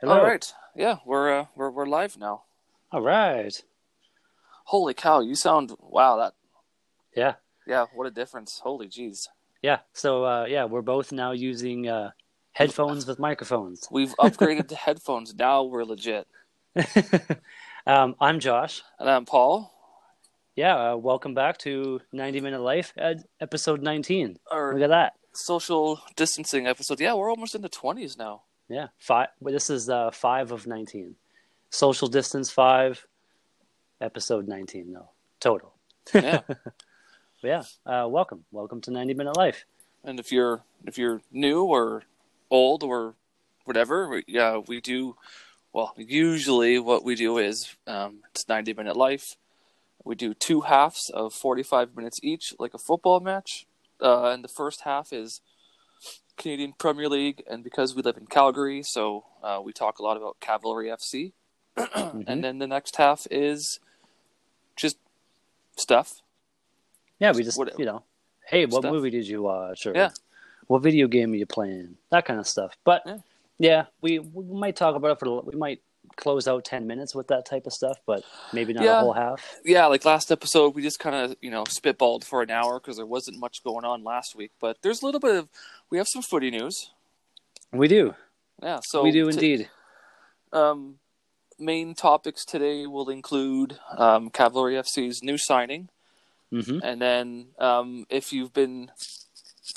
Hello. All right. Yeah, we're uh, we're we're live now. All right. Holy cow, you sound wow, that Yeah. yeah, what a difference. Holy jeez. Yeah. So uh, yeah, we're both now using uh, headphones with microphones. We've upgraded to headphones. Now we're legit. um, I'm Josh. And I'm Paul. Yeah. Uh, welcome back to 90 Minute Life, ed- episode 19. Our Look at that. social distancing episode. Yeah, we're almost in the 20s now. Yeah. Five. Well, this is uh, five of 19. Social distance five. Episode 19. No total. Yeah. Yeah. Uh, welcome. Welcome to 90 Minute Life. and if you're if you're new or old or whatever, yeah, we do well, usually what we do is um, it's 90 minute life. We do two halves of 45 minutes each, like a football match. Uh, and the first half is Canadian Premier League, and because we live in Calgary, so uh, we talk a lot about Cavalry FC. Mhm. And then the next half is just stuff. Yeah. We just What- you know, hey, what stuff. movie did you watch? Or Yeah. what video game are you playing? That kind of stuff. But Yeah. yeah, we we might talk about it for we might close out ten minutes with that type of stuff, but maybe not Yeah. a whole half. yeah, like last episode, we just kind of you know spitballed for an hour because there wasn't much going on last week. But there's a little bit of we have some footy news. We do. Yeah, so we do t- indeed. um, main topics today will include um, Cavalry FC's new signing, hmm and then um, if you've been,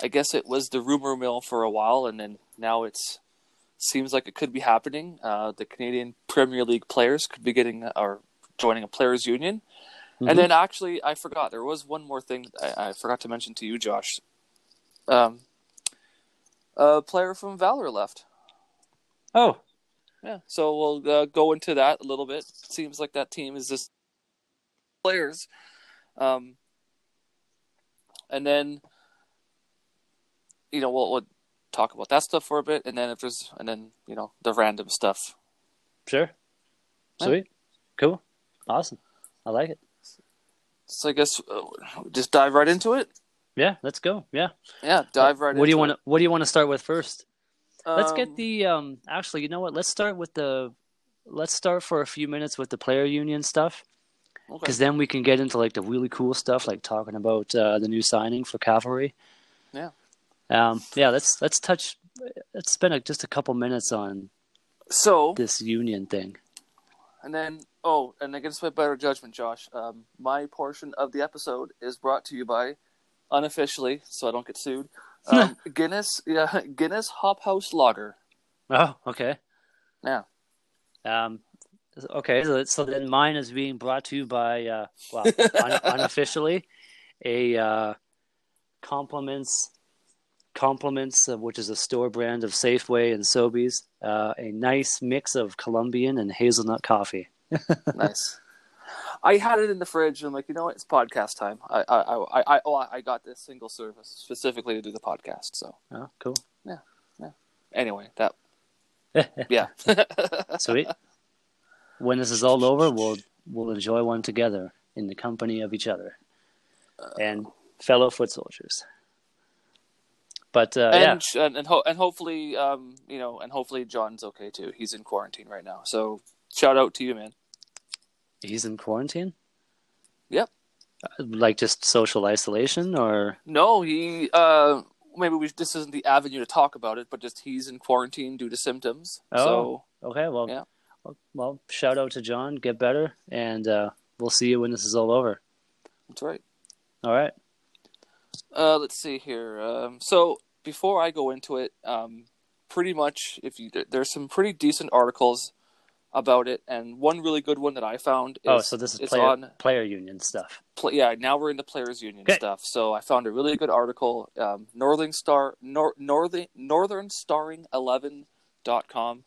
I guess it was the rumor mill for a while, and then now it's seems like it could be happening. Uh, the Canadian Premier League players could be getting or joining a players' union. Mm-hmm. And then actually, I forgot there was one more thing I, I forgot to mention to you, Josh. Um, a player from Valor left. Oh, Yeah, so we'll uh, go into that a little bit. Seems like that team is just players, um, and then you know we'll, we'll talk about that stuff for a bit, and then if there's and then you know the random stuff. sure. Yeah. Sweet. Cool. Awesome. I like it. So I guess uh, just dive right into it. Yeah, let's go. Yeah. Yeah, dive right. what do you want to What do you want to start with first? it. Let's Um, get the um. Actually, you know what? Let's start with the. Let's start for a few minutes with the player union stuff. okay. because then we can get into like the really cool stuff, like talking about uh, the new signing for Cavalry. Yeah. Um, yeah. Let's let's touch. Let's spend a, just a couple minutes on So this union thing. And then, oh, and against my better judgment, Josh, um, my portion of the episode is brought to you by, unofficially, so I don't get sued, um, Guinness, yeah, Guinness Hop House Lager. Oh, okay. Yeah, Um, okay. So, so then mine is being brought to you by uh, well, un- unofficially, a uh, compliments compliments, uh, which is a store brand of Safeway and Sobeys. Uh, a nice mix of Colombian and hazelnut coffee. nice. I had it in the fridge. And like, you know what? It's podcast time. I, I, I, I, oh, I got this single service specifically to do the podcast. So Oh, cool. Yeah, yeah. Anyway, that yeah, Sweet. When this is all over, we'll we'll enjoy one together in the company of each other and fellow foot soldiers. But uh, yeah, and and and, ho- and hopefully, um, you know, and hopefully John's okay too. He's in quarantine right now. So shout out to you, man. he's in quarantine. Yep. Uh, Like just social isolation, or No, he. Uh, maybe we. This isn't the avenue to talk about it, but just he's in quarantine due to symptoms. Oh. okay. Well, Yeah. well, well, shout out to John. Get better, and uh, we'll see you when this is all over. So that's right. All right. Uh, let's see here. Um, so before I go into it, um, pretty much, if you there's some pretty decent articles about it, and one really good one that I found. Is, oh, so this is player on. player union stuff. Yeah, now we're into players union stuff. So I found a really good article. Um, Northern Star, Nor- Northern Northern Starring Eleven dot com.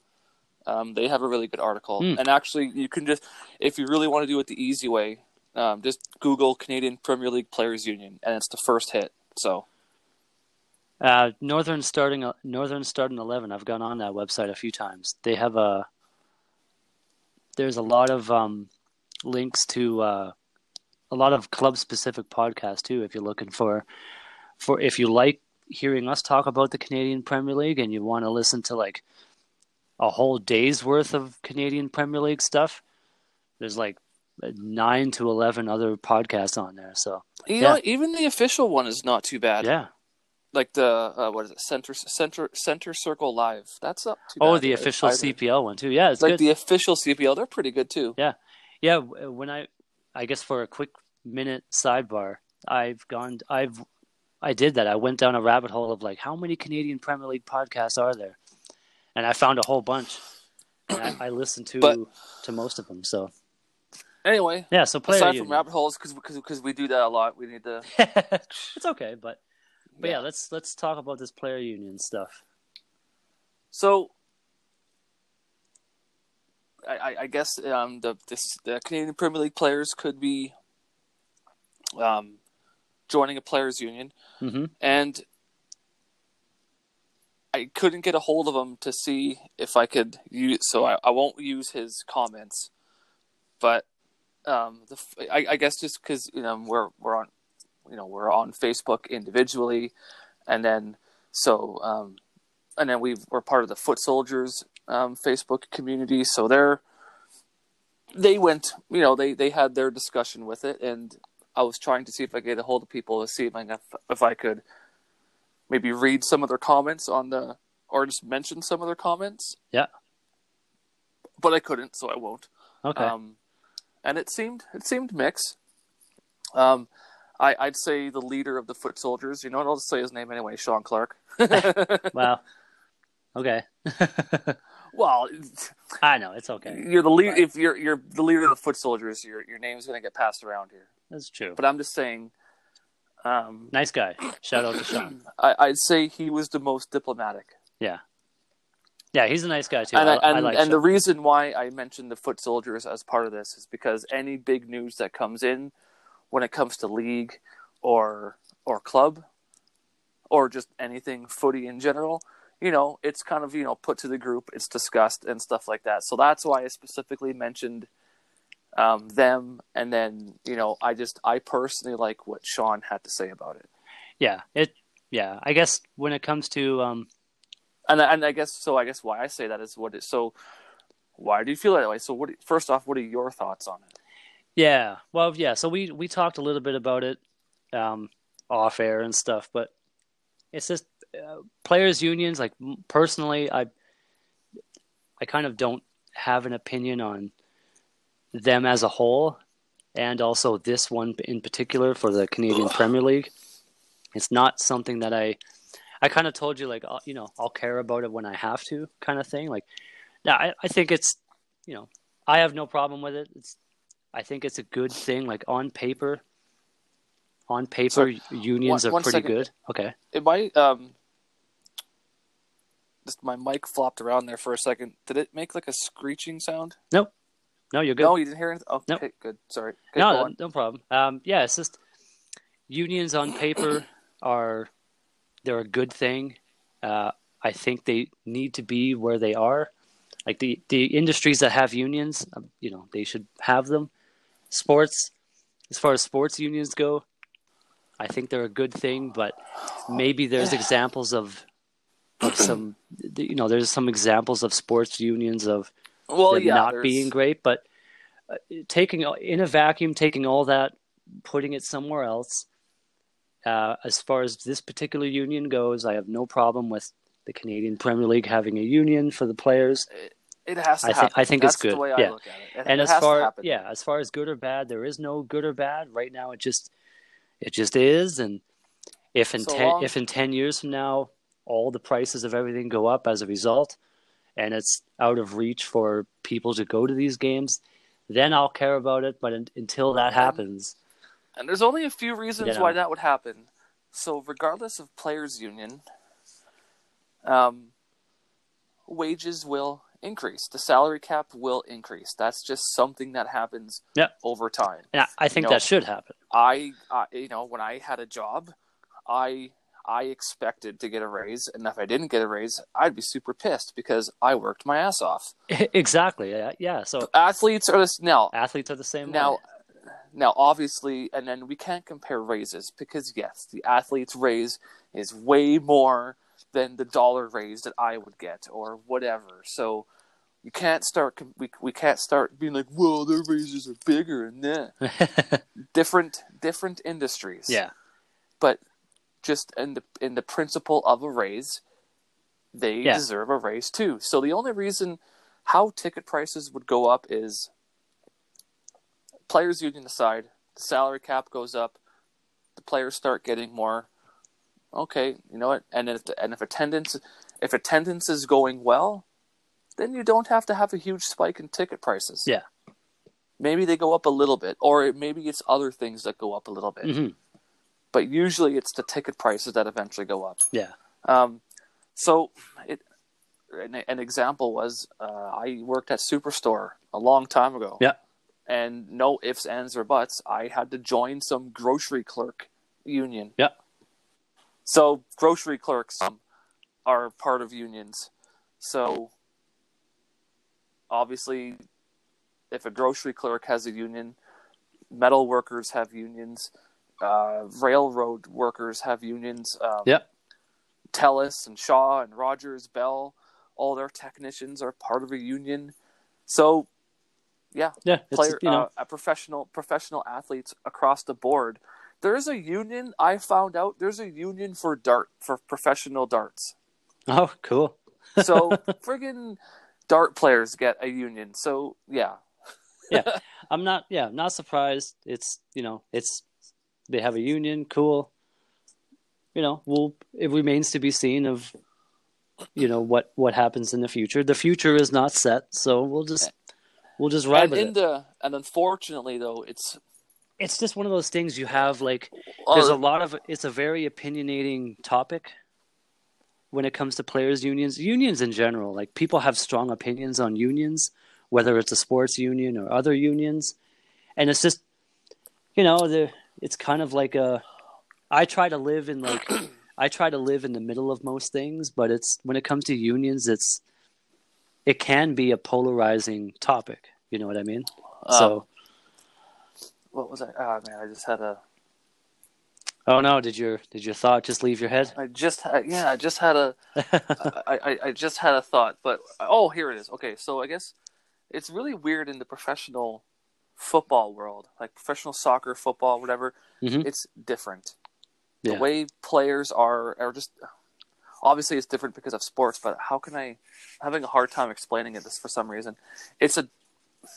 Um, they have a really good article, Hmm. and actually, you can just if you really want to do it the easy way, um, just Google Canadian Premier League Players Union, and it's the first hit. So Uh, Northern starting Northern starting eleven. I've gone on that website a few times. They have a there's a lot of um, links to uh, a lot of club specific podcasts too. If you're looking for for if you like hearing us talk about the Canadian Premier League and you want to listen to like a whole day's worth of Canadian Premier League stuff, there's like nine to eleven other podcasts on there. So You Yeah. know, even the official one is not too bad. yeah. Like the uh, what is it? Center Center Center Circle Live. That's bad. Oh, the official either. CPL one too. Yeah, it's Like good. the official CPL, they're pretty good too. Yeah, w- when I, I guess for a quick minute sidebar, I've gone, I've, I did that. I went down a rabbit hole of like, how many Canadian Premier League podcasts are there? And I found a whole bunch. And I, I listened to But- to most of them. So Anyway, yeah, so player aside union. from rabbit holes, because because we do that a lot, we need to. it's okay, but but yeah. let's let's talk about this player union stuff. So, I, I, guess um, the this, the Canadian Premier League players could be um, joining a players' union, hmm and I couldn't get a hold of him to see if I could use. So I, I won't use his comments, but um, the I, I guess just because you know we're we're on you know we're on Facebook individually, and then so um, and then we we're part of the Foot Soldiers um, Facebook community. So they're they went you know they they had their discussion with it, and I was trying to see if I could get a hold of people to see if I if, if I could maybe read some of their comments on the or just mention some of their comments. Yeah. But I couldn't, so I won't. Okay. Um, and it seemed it seemed mixed. Um, I, I'd say the leader of the foot soldiers. You know, what? I'll just say his name anyway, Sean Clark. wow. Okay. well, I know it's okay. you're the lead. If you're you're the leader of the foot soldiers, your your name's gonna get passed around here. That's true. But I'm just saying. Um, Nice guy. Shout out to Sean. I, I'd say he was the most diplomatic. Yeah. Yeah, he's a nice guy too. and I, I, I and, like and the reason why I mentioned the foot soldiers as part of this is because any big news that comes in when it comes to league or or club or just anything footy in general, you know, it's kind of you know put to the group, it's discussed and stuff like that. So that's why I specifically mentioned um, them, and then you know I just I personally like what Sean had to say about it. Yeah, it. Yeah, I guess when it comes to um, and I- and I guess so. I guess why I say that is what it. So why do you feel that way? So what? First off, what are your thoughts on it? Yeah, well, yeah. So we we talked a little bit about it, um, off air and stuff, but it's just uh, players unions. Like personally, I I kind of don't have an opinion on them as a whole, and also this one in particular for the Canadian Premier League. It's not something that I I kind of told you like I'll, you know I'll care about it when I have to kind of thing. Like, now I, I think it's you know I have no problem with it. It's I think it's a good thing. Like on paper, on paper, unions one- are one pretty second. good. Okay. It might um. Just my mic flopped around there for a second. Did it make like a screeching sound? No, No, you're good. No, you didn't hear anything. Oh, Nope. okay, good. Sorry. Okay, no, no problem. Um, yeah, it's just unions on paper are they're a good thing. Uh, I think they need to be where they are. Like the the industries that have unions, um, you know, they should have them. Sports, as far as sports unions go, I think they're a good thing. But maybe there's examples of of some, you know, there's some examples of sports unions of Well, yeah, not there's- being great, but uh, taking in a vacuum, taking all that, putting it somewhere else. Uh, as far as this particular union goes, I have no problem with the Canadian Premier League having a union for the players. It has to I happen. I think it's good, The way I yeah. look at it. It, And it as far yeah, as far as good or bad, there is no good or bad right now. It just it just is, and if in So ten long- if in ten years from now all the prices of everything go up as a result, and it's out of reach for people to go to these games, then I'll care about it. But un- until that happens, And there's only a few reasons You know. why that would happen. So, regardless of players' union, um, wages will increase. The salary cap will increase. That's just something that happens Yeah. over time. and I, think No. that should happen. I, I, you know, when I had a job, I, I expected to get a raise, and if I didn't get a raise, I'd be super pissed because I worked my ass off. exactly. Yeah, yeah. So Athletes are this now. athletes are the same Now, way. now obviously, and then we can't compare raises because yes, the athlete's raise is way more than the dollar raise that I would get or whatever. So you can't start we we can't start being like, "Whoa, their raises are bigger," and that different different industries. yeah. but just in the in the principle of a raise, they Yeah. deserve a raise too. So the only reason how ticket prices would go up is players union aside, the salary cap goes up, the players start getting more. Okay, you know what? And if and if attendance if attendance is going well, then you don't have to have a huge spike in ticket prices. Yeah. Maybe they go up a little bit, or maybe it's other things that go up a little bit hmm but usually it's the ticket prices that eventually go up. Yeah. Um, so it an, an example was uh, I worked at Superstore a long time ago. Yeah. And no ifs, ands, or buts, I had to join some grocery clerk union. Yeah. So grocery clerks are part of unions. So obviously, if a grocery clerk has a union, metal workers have unions, uh, railroad workers have unions. Um, Yep. Telus and Shaw and Rogers, Bell, all their technicians are part of a union. So, yeah, Yeah. It's, player, you know, uh, a professional professional athletes across the board. There is a union. I found out there's a union for dart for professional darts. oh, cool. So friggin' dart players get a union. So yeah, yeah, I'm not. Yeah, not surprised. It's you know, it's they have a union. Cool. You know, well, it remains to be seen of you know what what happens in the future. The future is not set, so we'll just we'll just ride and with in it. the and unfortunately though it's It's just one of those things you have like there's a uh, lot of it's a very opinionating topic when it comes to players unions unions in general. Like people have strong opinions on unions whether it's a sports union or other unions. And it's just you know the it's kind of like a i try to live in like i try to live in the middle of most things but it's when it comes to unions it's it can be a polarizing topic. You know what i mean? Um, so what was I? Oh man, I just had a oh no did your did your thought just leave your head I just had yeah I just had a I, I, I just had a thought, but oh, here it is. Okay, so I guess it's really weird in the professional football world, like professional soccer, football, whatever. Mhm. It's different. Yeah. The way players are are just obviously it's different because of sports, but how can I? I'm having a hard time explaining it this for some reason. It's a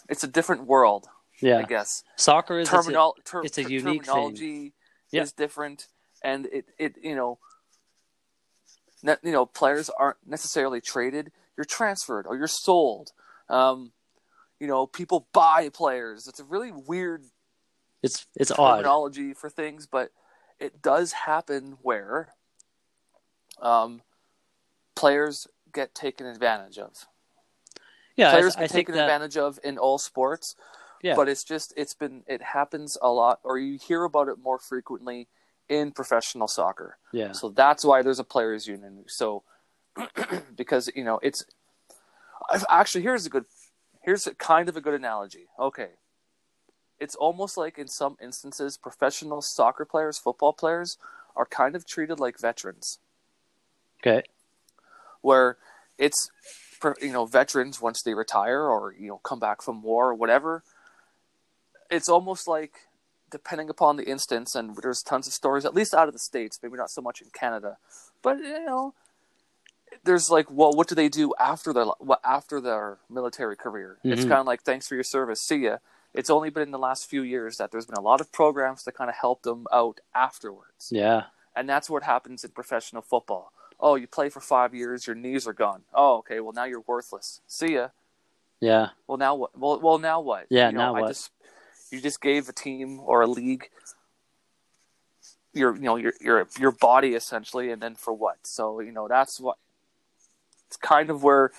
it's a different world, yeah I guess. soccer is it's a- ter- it's a ter- unique thing. terminology Yeah. is different, and it, it you know, ne- you know, players aren't necessarily traded. You're transferred or you're sold. Um, you know, people buy players. It's a really weird It's it's odd. terminology for things, but it does happen where um, players get taken advantage of. Yeah, players I, get taken that. advantage of in all sports. Yeah, but it's just it's been it happens a lot or you hear about it more frequently in professional soccer. Yeah, so that's why there's a players union. So because you know it's I've- actually here's a good here's a kind of a good analogy. Okay. It's almost like in some instances professional soccer players football players are kind of treated like veterans. Okay, where it's you know veterans once they retire or you know come back from war or whatever it's almost like depending upon the instance and there's tons of stories at least out of the states maybe not so much in canada but you know there's like well what do they do after their what after their military career it's Mhm. kind of like thanks for your service see ya it's only been in the last few years that there's been a lot of programs to kind of help them out afterwards yeah, and that's what happens in professional football. Oh, you play for five years, your knees are gone. Oh, okay. Well, now you're worthless. See ya. yeah, Well, now what? Well, well, now what? Yeah, you know, now I what? just you just gave a team or a league your you know your your your body essentially, and then for what? So you know that's what it's kind of where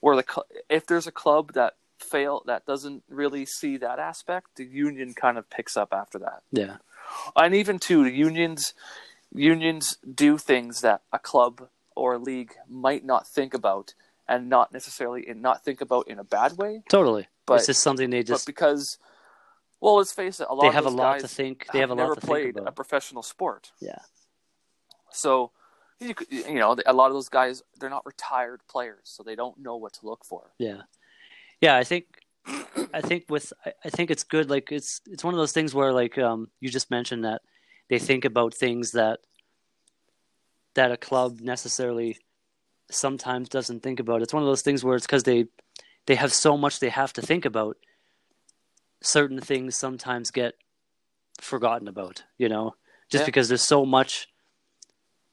where the if there's a club that fail that doesn't really see that aspect, the union kind of picks up after that yeah, and even too the unions unions do things that a club or a league might not think about and not necessarily and not think about in a bad way totally. But- it's just something they but just because Well, let's face it. A lot they of have a lot to think. They have a never lot to played think a professional sport. Yeah. So, you you know, a lot of those guys they're not retired players, so they don't know what to look for. Yeah, yeah. I think, I think with, I- I think it's good. Like it's, it's one of those things where, like, um, you just mentioned that they think about things that, that a club necessarily sometimes doesn't think about. It's one of those things where it's because they, they have so much they have to think about. Certain things sometimes get forgotten about. You know, just Yeah. because there's so much.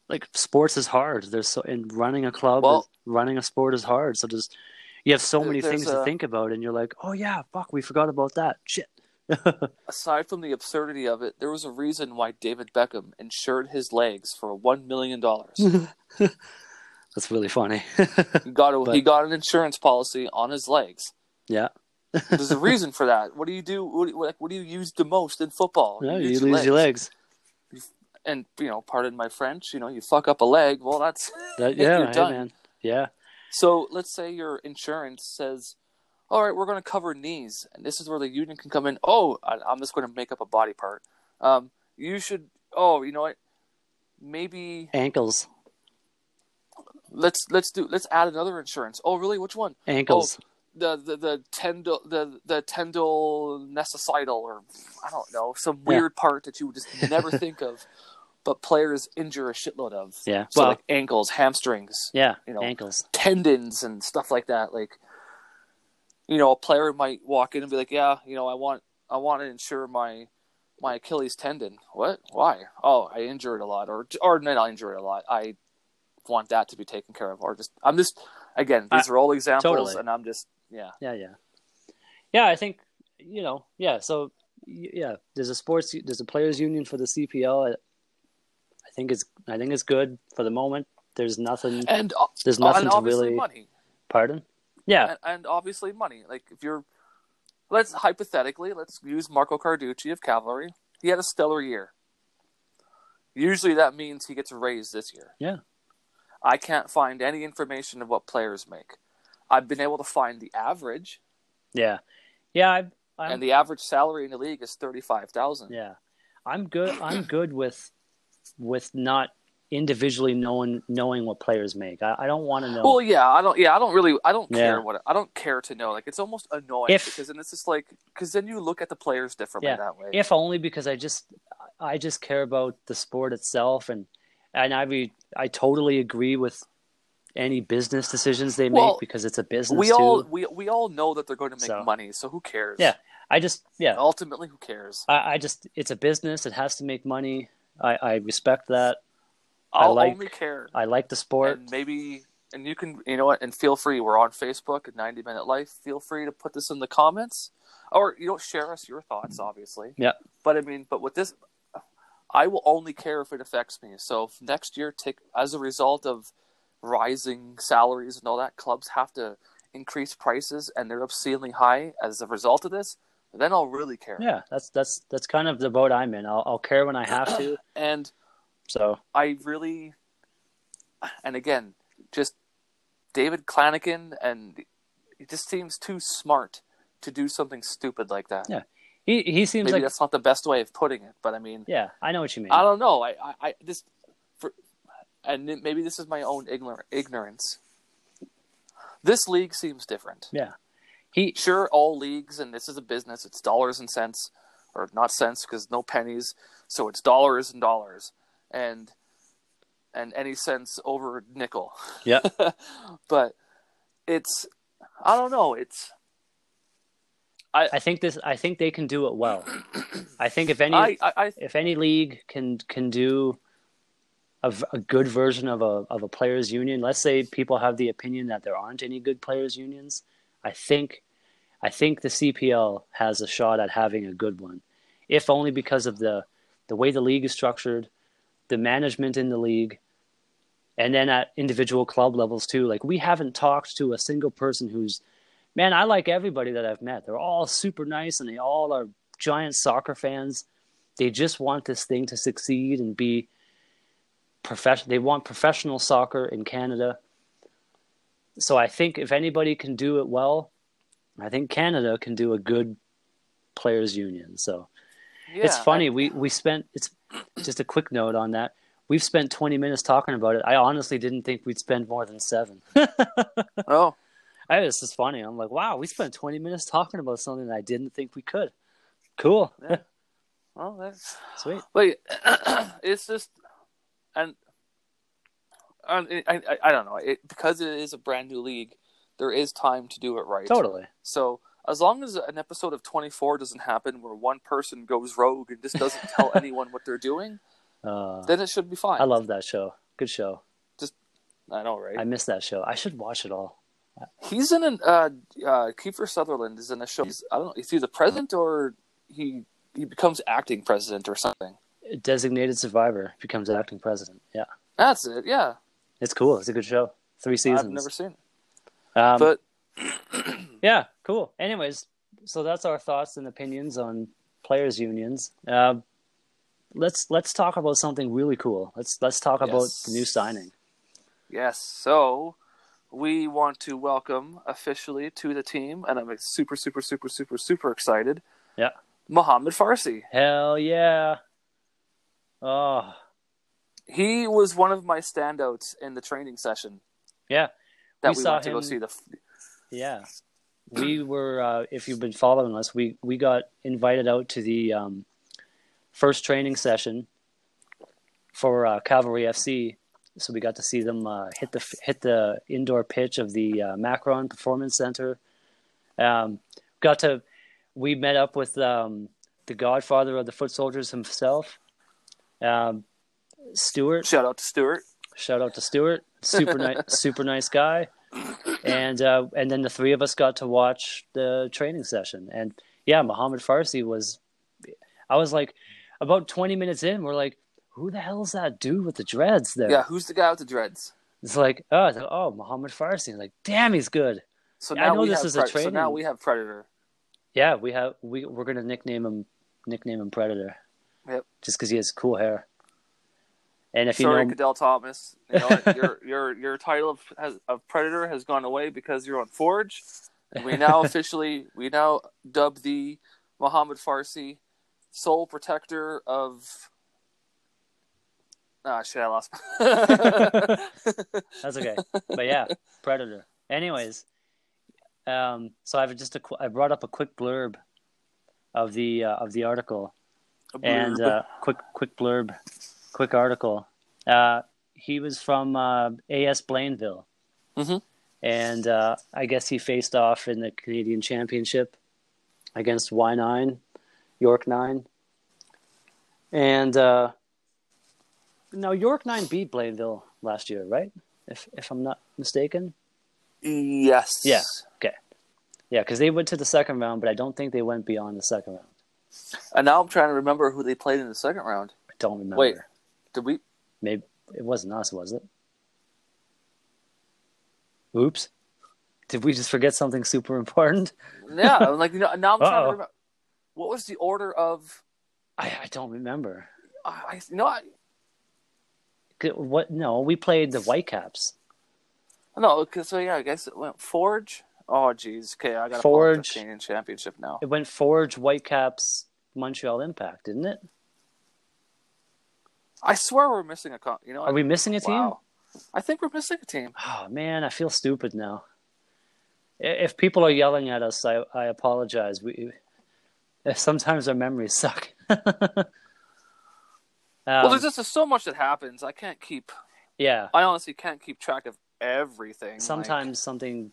Like sports is hard. There's so and running a club, Well- is- running a sport is hard. So just you have so many there's things to think about, and you're like, oh yeah, fuck, we forgot about that. Shit. Aside from the absurdity of it, there was a reason why David Beckham insured his legs for one million dollars. That's really funny. he got a, But- he got an insurance policy on his legs. yeah, There's a reason for that. What do you do? What, do you- what, do you use the most in football? yeah, you lose your legs. And you know, pardon my French. You know, you fuck up a leg. Well, that's That, yeah, You're hey, done. man. Yeah, So let's say your insurance says, "All right, we're going to cover knees," and this is where the union can come in. Oh, I, I'm just going to make up a body part. Um, you should. Oh, you know what? Maybe ankles, let's let's do let's add another insurance. Oh, really? Which one? ankles. The the the tendon the the tendon necessital or I don't know some Yeah. weird part that you would just never think of, but players injure a shitload of. yeah, So well, like ankles, hamstrings, yeah, you know, ankles. tendons and stuff like that. Like, you know, a player might walk in and be like, "Yeah, you know, I want, I want to insure my, my Achilles tendon." What? Why? Oh, I injured a lot, or or not injured a lot. I want that to be taken care of, or just I'm just again, these are all examples, totally. and I'm just yeah, Yeah, yeah, yeah. I think you know. Yeah, so yeah, there's a sports, there's a players' union for the CPL. I, I think it's, I think it's good for the moment. There's nothing, and there's nothing and to obviously really. money, Pardon? Yeah, and, and obviously money. Like if you're, let's hypothetically let's use Marco Carducci of Cavalry. He had a stellar year. Usually that means he gets a raise this year. Yeah. I can't find any information of what players make. I've been able to find the average, yeah, yeah. I, I'm, and the average salary in the league is thirty five thousand. Yeah, I'm good. I'm good with with not individually knowing knowing what players make. I, I don't want to know. Well, yeah, I don't. Yeah, I don't really. I don't care what. I don't care to know. Like it's almost annoying If- because then it's just like because then you look at the players differently Yeah. that way. if only because I just I just care about the sport itself, and and I re, I totally agree with any business decisions they make Well, because it's a business we too. all we we all know that they're going to make So- money, so who cares? Yeah. I just yeah. Ultimately, who cares? I, I just it's a business. It has to make money. I, I respect that. I I'll like- only care. I like the sport. and maybe and you can you know what and feel free we're on facebook at 90 minute life feel free to put this in the comments or you don't share us your thoughts obviously Yeah. but i mean but with this i will only care if it affects me so next year take as a result of rising salaries and all that clubs have to increase prices and they're obscenely high as a result of this then i'll really care Yeah, that's that's that's kind of the boat I'm in. I'll, I'll care when I have to. and So I really, and again, just David Clanachan, and he just seems too smart to do something stupid like that. Yeah, he he seems Maybe like that's not the best way of putting it, but I mean, yeah. I know what you mean. I don't know. I, I, I this, and maybe this is my own ignor- ignorance. This league seems different. Yeah, he Sure, all leagues, and this is a business. It's dollars and cents, or not cents because no pennies. So it's dollars and dollars, and and any cents over nickel. yeah but it's I don't know. It's I think this. I think they can do it well. I think if any I, I, I if any league can can do a, a good version of a of a players union, let's say people have the opinion that there aren't any good players unions, I think I think the CPL has a shot at having a good one, if only because of the the way the league is structured, the management in the league, and then at individual club levels too. Like we haven't talked to a single person who's man, I like everybody that I've met. They're all super nice and they all are giant soccer fans. They just want this thing to succeed and be They want professional soccer in Canada. So I think if anybody can do it well, I think Canada can do a good players union. So Yeah, it's funny. we we spent it's just a quick note on that. We've spent 20 minutes talking about it. I honestly didn't think we'd spend more than seven. I- oh, I this is funny. I'm like, wow, we spent 20 minutes talking about something that I didn't think we could. Cool, Yeah. well, that's sweet. Wait, it's just, and I, I, I don't know. It, because it is a brand new league, there is time to do it right. Totally. So as long as an episode of 24 doesn't happen where one person goes rogue and just doesn't tell anyone what they're doing, Uh, then it should be fine. I love that show. Good show. Just, I know, right? I miss that show. I should watch it all. He's in an uh, uh, Kiefer Sutherland is in a show. He's, I don't know. Is he the president or he he becomes acting president or something? Designated Survivor becomes acting president. Yeah, That's it. Yeah, it's cool. It's a good show. Three seasons. I've never seen it, Um, but yeah, cool. Anyways, so that's our thoughts and opinions on players unions. Uh, let's let's talk about something really cool. Let's let's talk about the new signing. Yes, so we want to welcome officially to the team, and I'm super, super, super, super, super excited. Yeah. Mohammed Farsi. Hell yeah! Oh He was one of my standouts in the training session yeah, that We we, saw went to go see. The yeah. We were, uh, if you've been following us, we we got invited out to the um, first training session for uh, Cavalry FC. So we got to see them uh, hit the hit the indoor pitch of the uh, Macron Performance Center. Um, got to we met up with um, the Godfather of the Foot Soldiers himself, um, Stuart. shout out to Stuart. Shout out to Stuart, super nice, super nice guy, and uh, and then the three of us got to watch the training session, and yeah, Muhammad Farsi was, I was like, about twenty minutes in, we're like, who the hell is that dude with the dreads there? Yeah, who's the guy with the dreads? It's like, oh, it's like, oh, Muhammad Farsi. like, damn, he's good. So I now know we this have is a Pre- So now we have Predator. Yeah, we have we we're gonna nickname him nickname him Predator. Yep. Just because he has cool hair. And if you Sorry, know, Kadell Thomas. You know your your your title of, has, of Predator has gone away because you're on Forge. And we now officially we now dub the Muhammad Farsi sole protector of. Ah, shit! I lost. That's okay. But yeah, Predator. Anyways, um, so I've just a, I brought up a quick blurb of the uh, of the article and uh, quick quick blurb, quick article. Uh, he was from uh, AS Blainville, Mhm. and uh, I guess he faced off in the Canadian Championship against Y Nine, York Nine, and uh, no, York Nine beat Blainville last year, right? If if I'm not mistaken. yes. Yeah. Okay. Yeah, because they went to the second round, but I don't think they went beyond the second round. And now I'm trying to remember who they played in the second round. I don't remember. Wait. Did we? Maybe it wasn't us, was it? Oops. Did we just forget something super important? Yeah. I'm like you know, now I'm trying Uh-oh. to remember. What was the order of? I, I don't remember. I you know I, What? No, we played the Whitecaps. no. 'cause- so yeah, I guess it went Forge. Oh jeez. Okay, I got Forge. the Canadian Championship now. It went Forge, Whitecaps, Montreal Impact, didn't it? I swear we're missing a con. You know, Are we missing a team? Wow. I think we're missing a team. Oh man, I feel stupid now. If people are yelling at us, I I apologize. We sometimes our memories suck. well, Um, there's just so much that happens. I can't keep. yeah. I honestly can't keep track of everything. like- sometimes something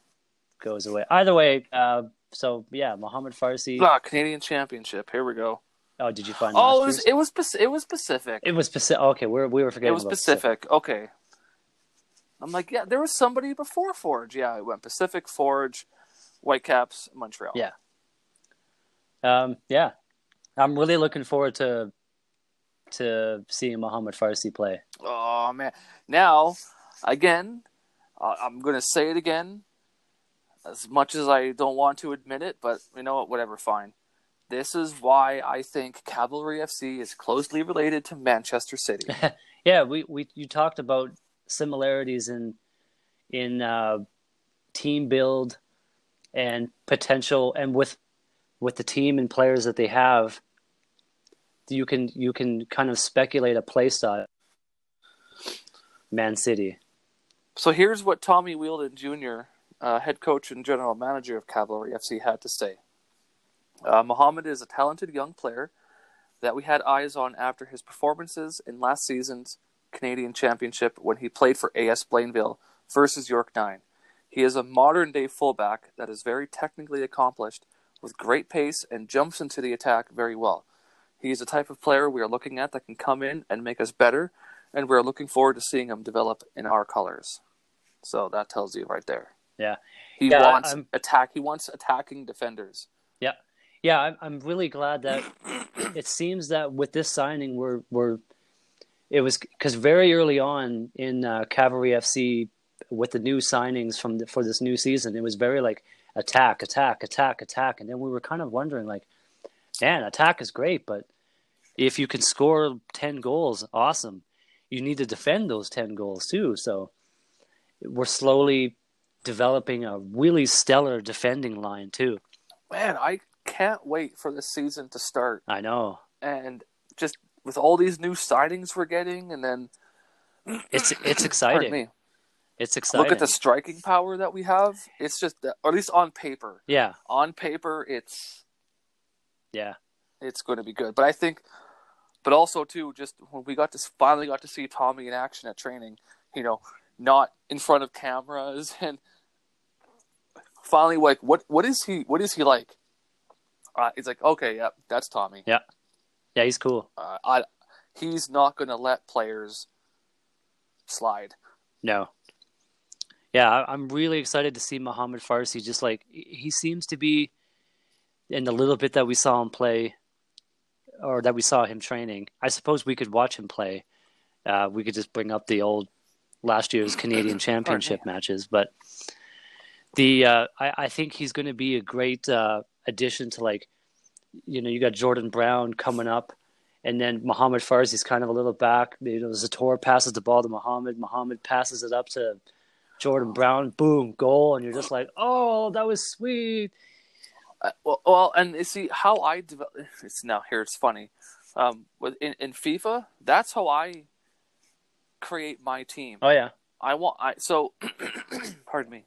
goes away. Either way, uh, so yeah, Muhammad Farsi. Ah, Canadian Championship. Here we go. Oh, did you find? Oh, it was it was it was Pacific. It was Pacific. Okay, we're, we were forgetting. It was about Pacific. Okay. I'm like, yeah, there was somebody before Forge. Yeah, it went Pacific, Forge, Whitecaps, Montreal. Yeah. Um, yeah, I'm really looking forward to to seeing Muhammad Farsi play. Oh man! Now, again, uh, I'm gonna say it again. As much as I don't want to admit it, but you know what? Whatever. Fine. This is why I think Cavalry FC is closely related to Manchester City. Yeah, we, we you talked about similarities in in uh, team build and potential, and with with the team and players that they have, you can you can kind of speculate a play style. Man City. So here's what Tommy Wheeldon Jr., uh, head coach and general manager of Cavalry FC, had to say. Uh, Mohamed is a talented young player that we had eyes on after his performances in last season's Canadian Championship when he played for AS Blainville versus York 9. He is a modern day fullback that is very technically accomplished with great pace and jumps into the attack very well. He is the type of player we are looking at that can come in and make us better, and we're looking forward to seeing him develop in our colors. So that tells you right there. Yeah. He Yeah, wants I'm- attack. He wants attacking defenders. Yeah, yeah. I'm I'm really glad that it seems that with this signing, we're we're it was because very early on in uh, Cavalry FC with the new signings from the, for this new season, it was very like attack, attack, attack, attack, and then we were kind of wondering like, man, attack is great, but if you can score ten goals, awesome. You need to defend those ten goals too. So we're slowly developing a really stellar defending line too. Man, I can't wait for this season to start. I know. And just with all these new signings we're getting, and then It's it's exciting. me, It's exciting. look at the striking power that we have. It's just, or at least on paper. Yeah, On paper, it's yeah, it's going to be good. But I think, but also too, just when we got to finally got to see Tommy in action at training, you know, not in front of cameras, and finally, like, what what is he? What is he like? Uh, it's like, okay, yeah, that's Tommy. yeah. Yeah, he's cool. Uh, I, he's not going to let players slide. No. Yeah, I- I'm really excited to see Muhammad Farsi. Just like he seems to be, in the little bit that we saw him play, or that we saw him training. I suppose we could watch him play. Uh, we could just bring up the old last year's Canadian Championship matches, but the uh, I, I think he's going to be a great uh, addition to like, you know, you got Jordan Brown coming up, and then Muhammad Farsi's kind of a little back. You know, Zator passes the ball to Muhammad. Muhammad passes it up to Jordan Brown. Boom, goal, and you're just like, oh, that was sweet. Uh, well, well, and you see how I develop. It's now here. It's funny. Um, with in, in FIFA, that's how I create my team. Oh yeah, I want I so pardon me.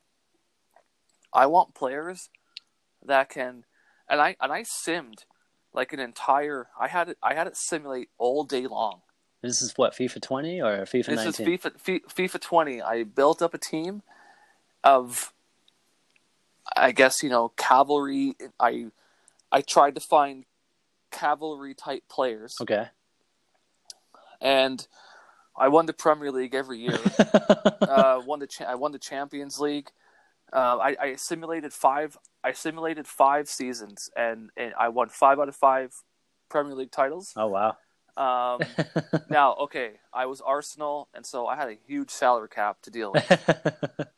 I want players that can and I and I simmed like an entire I had it I had it simulate all day long. this is what FIFA 20 or FIFA This 19. is FIFA Fi- FIFA 20. I built up a team of I guess, you know, cavalry I I tried to find cavalry type players Okay. and I won the Premier League every year. uh, won the cha- I won the Champions League. Uh, I, I simulated five. I simulated five seasons, and, and I won five out of five Premier League titles. oh wow. Um, now, okay, I was Arsenal, and so I had a huge salary cap to deal with.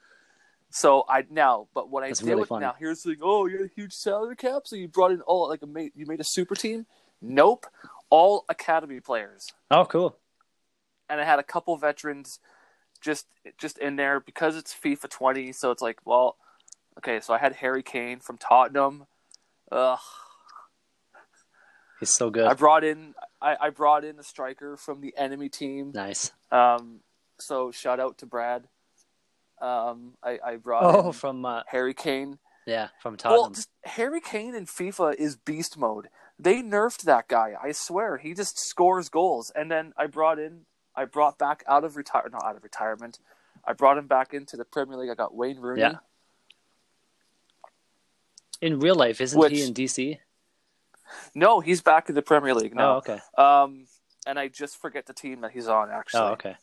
So I now, but what I That's did really with funny. now here's the thing. Oh, you had a huge salary cap, so you brought in all like a you made a super team. Nope, all academy players oh cool. and I had a couple veterans just just in there because it's FIFA 20. So it's like, well, okay. So I had Harry Kane from Tottenham. Ugh. He's so good. I brought in I, I brought in a striker from the enemy team. nice. Um, so shout out to Brad. Um, I, I brought Oh, in from uh, Harry Kane. yeah, from Well, Tottenham. just, Harry Kane in FIFA is beast mode. They nerfed that guy. I swear, he just scores goals. And then I brought in, I brought back out of retire, not out of retirement. I brought him back into the Premier League. I got Wayne Rooney. Yeah. In real life, isn't Which- he in DC? No, he's back in the Premier League Oh, okay. Um, and I just forget the team that he's on actually. Oh, okay.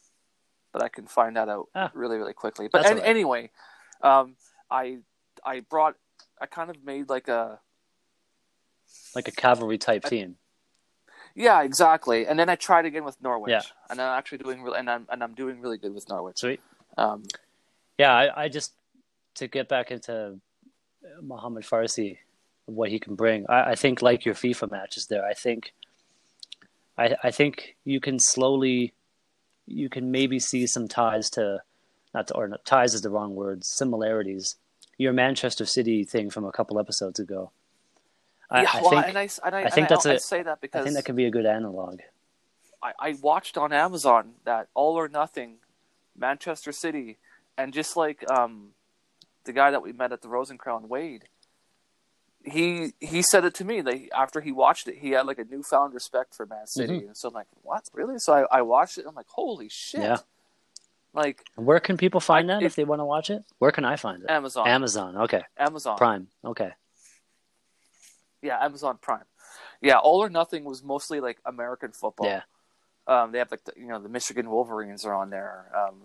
But I can find that out Ah. really, really quickly. But an- right. anyway, um, I I brought, I kind of made like a Like a cavalry type team. Yeah, exactly. And then I tried again with Norwich. Yeah. And I'm actually doing really, and I'm and I'm doing really good with Norwich. Sweet. Um, Yeah, I, I just to get back into Muhammad Farsi, what he can bring. I, I think like your FIFA matches there. I think, I I think you can slowly, you can maybe see some ties to, not to, or not, ties is the wrong word. Similarities. Your Manchester City thing from a couple episodes ago. I, yeah, I well, think and I, and I, I think that's I, a- I say that because I think that could be a good analog. I, I watched on Amazon that All or Nothing, Manchester City, and just like um, the guy that we met at the Rose and Crown, Wade, he he said it to me. Like after he watched it, he had like a newfound respect for Man City, Mm-hmm. and so I'm like, what, really? So I, I watched it. And I'm like, holy shit! Yeah. Like Where can people find I- that it- if they want to watch it? Where can I find it? Amazon, Amazon. Okay. Amazon, Prime. Okay. Yeah, Amazon Prime. Yeah, All or Nothing was mostly like American football. Yeah. Um, they have like the, you know the Michigan Wolverines are on there. Um,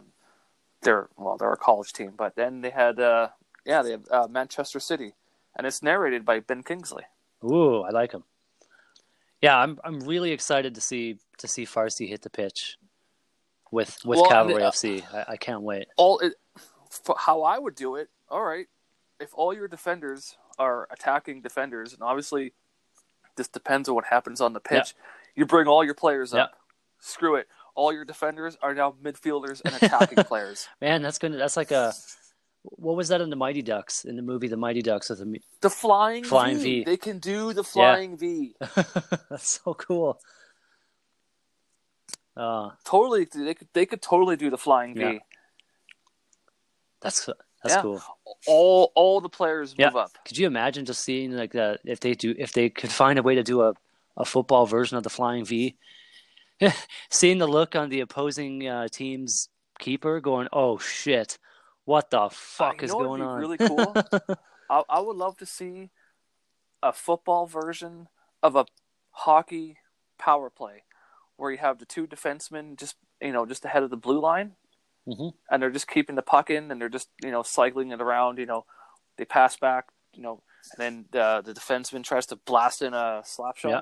they're well, they're a college team, but then they had uh, yeah, they have uh, Manchester City, and it's narrated by Ben Kingsley. Ooh, I like him. Yeah, I'm I'm really excited to see to see Farsi hit the pitch with with Well, Cavalry uh, FC. I, I can't wait. All it, how I would do it. All right, if all your defenders are attacking defenders, and obviously this depends on what happens on the pitch, you bring all your players Yeah. up. Screw it. All your defenders are now midfielders and attacking players. Man, that's gonna that's like a what was that in the Mighty Ducks in the movie The Mighty Ducks with the The flying, Flying v. V. They can do the flying V. That's so cool. Uh, Totally, they could they could totally do the flying V. That's that's Yeah. cool. All all the players Yeah. move up. Could you imagine just seeing like that if they do if they could find a way to do a, a football version of the flying V? seeing the look on the opposing uh, team's keeper going, "Oh shit. What the fuck Uh, is going on?" Really cool. I, I would love to see a football version of a hockey power play where you have the two defensemen just you know just ahead of the blue line, Mhm. and they're just keeping the puck in, and they're just you know cycling it around. You know, they pass back. You know, and then the the defenseman tries to blast in a slap shot. Yeah.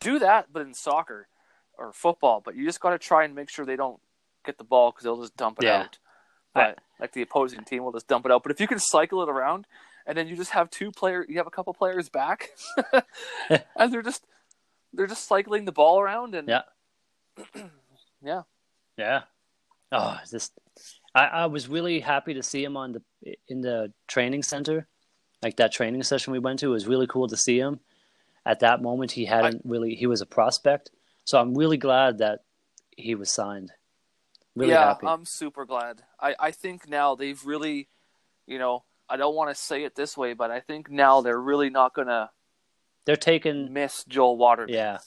Do that, but in soccer or football. But you just got to try and make sure they don't get the ball because they'll just dump it Yeah. out. But like the opposing team will just dump it out. But if you can cycle it around, and then you just have two player, you have a couple players back, and they're just they're just cycling the ball around, and Yeah. yeah, Yeah. Oh, just I, I was really happy to see him on the in the training center, like that training session we went to. It was really cool to see him. At that moment, he hadn't really he was a prospect, so I'm really glad that he was signed. Really yeah, happy. I'm super glad. I I think now they've really, you know, I don't want to say it this way, but I think now they're really not gonna They're taking miss Joel Waterman. yeah,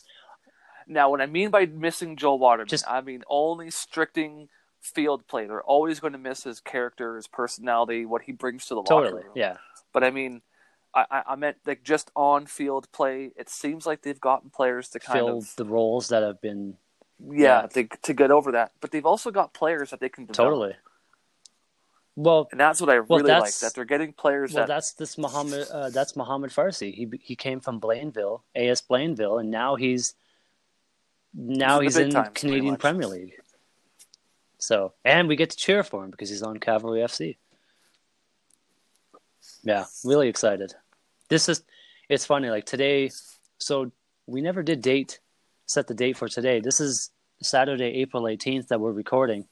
Now, what I mean by missing Joel Waterman, Just- I mean only stricting field play. They're always going to miss his character, his personality, what he brings to the locker room. Yeah, But I mean, I, I, meant like just on field play. It seems like they've gotten players to kind of fill of the roles that have been yeah, yeah. To, to get over that. But they've also got players that they can develop. totally. Well, and that's what I Well, really like that they're getting players well, that that's this Muhammad. Uh, that's Muhammad Farsi. He he came from Blainville, AS Blainville, and now he's now He's he's, in the in times, Canadian. Premier League. So, and we get to cheer for him because he's on Cavalry FC. Yeah, really excited. This is it's funny. Like today, so we never did date set the date for today. This is Saturday, April eighteenth that we're recording.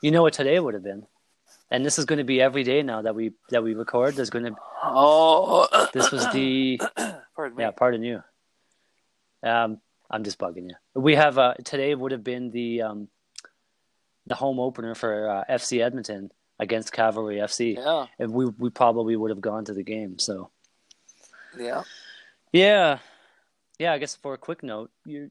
You know what today would have been, and this is going to be every day now that we that we record. There's going to oh, this was the pardon me. yeah, pardon you. Um, I'm just bugging you. We have uh, today would have been the um, the home opener for uh, FC Edmonton against Cavalry FC. Yeah, And we we probably would have gone to the game. So yeah. yeah, yeah. I guess for a quick note, you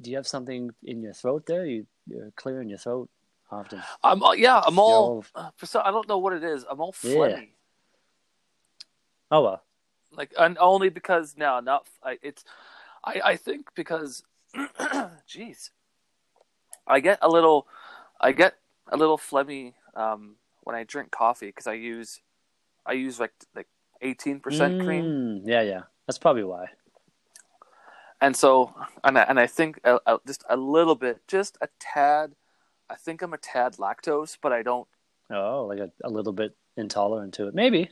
do you have something in your throat there? You you're clearing your throat often. I'm all- yeah. I'm all. You're uh, for some, I don't know what it is. I'm all Yeah. Oh well, Like, and only because now, not I, it's. I I think because, jeez, I get a little, I get a little phlegmy um, when I drink coffee because I use, I use like like eighteen percent cream. Mm, Yeah, yeah. That's probably why. and so and I, and I think a, a, just a little bit, just a tad. I think I'm a tad lactose, but I don't. Oh, like a, a little bit intolerant to it. Maybe.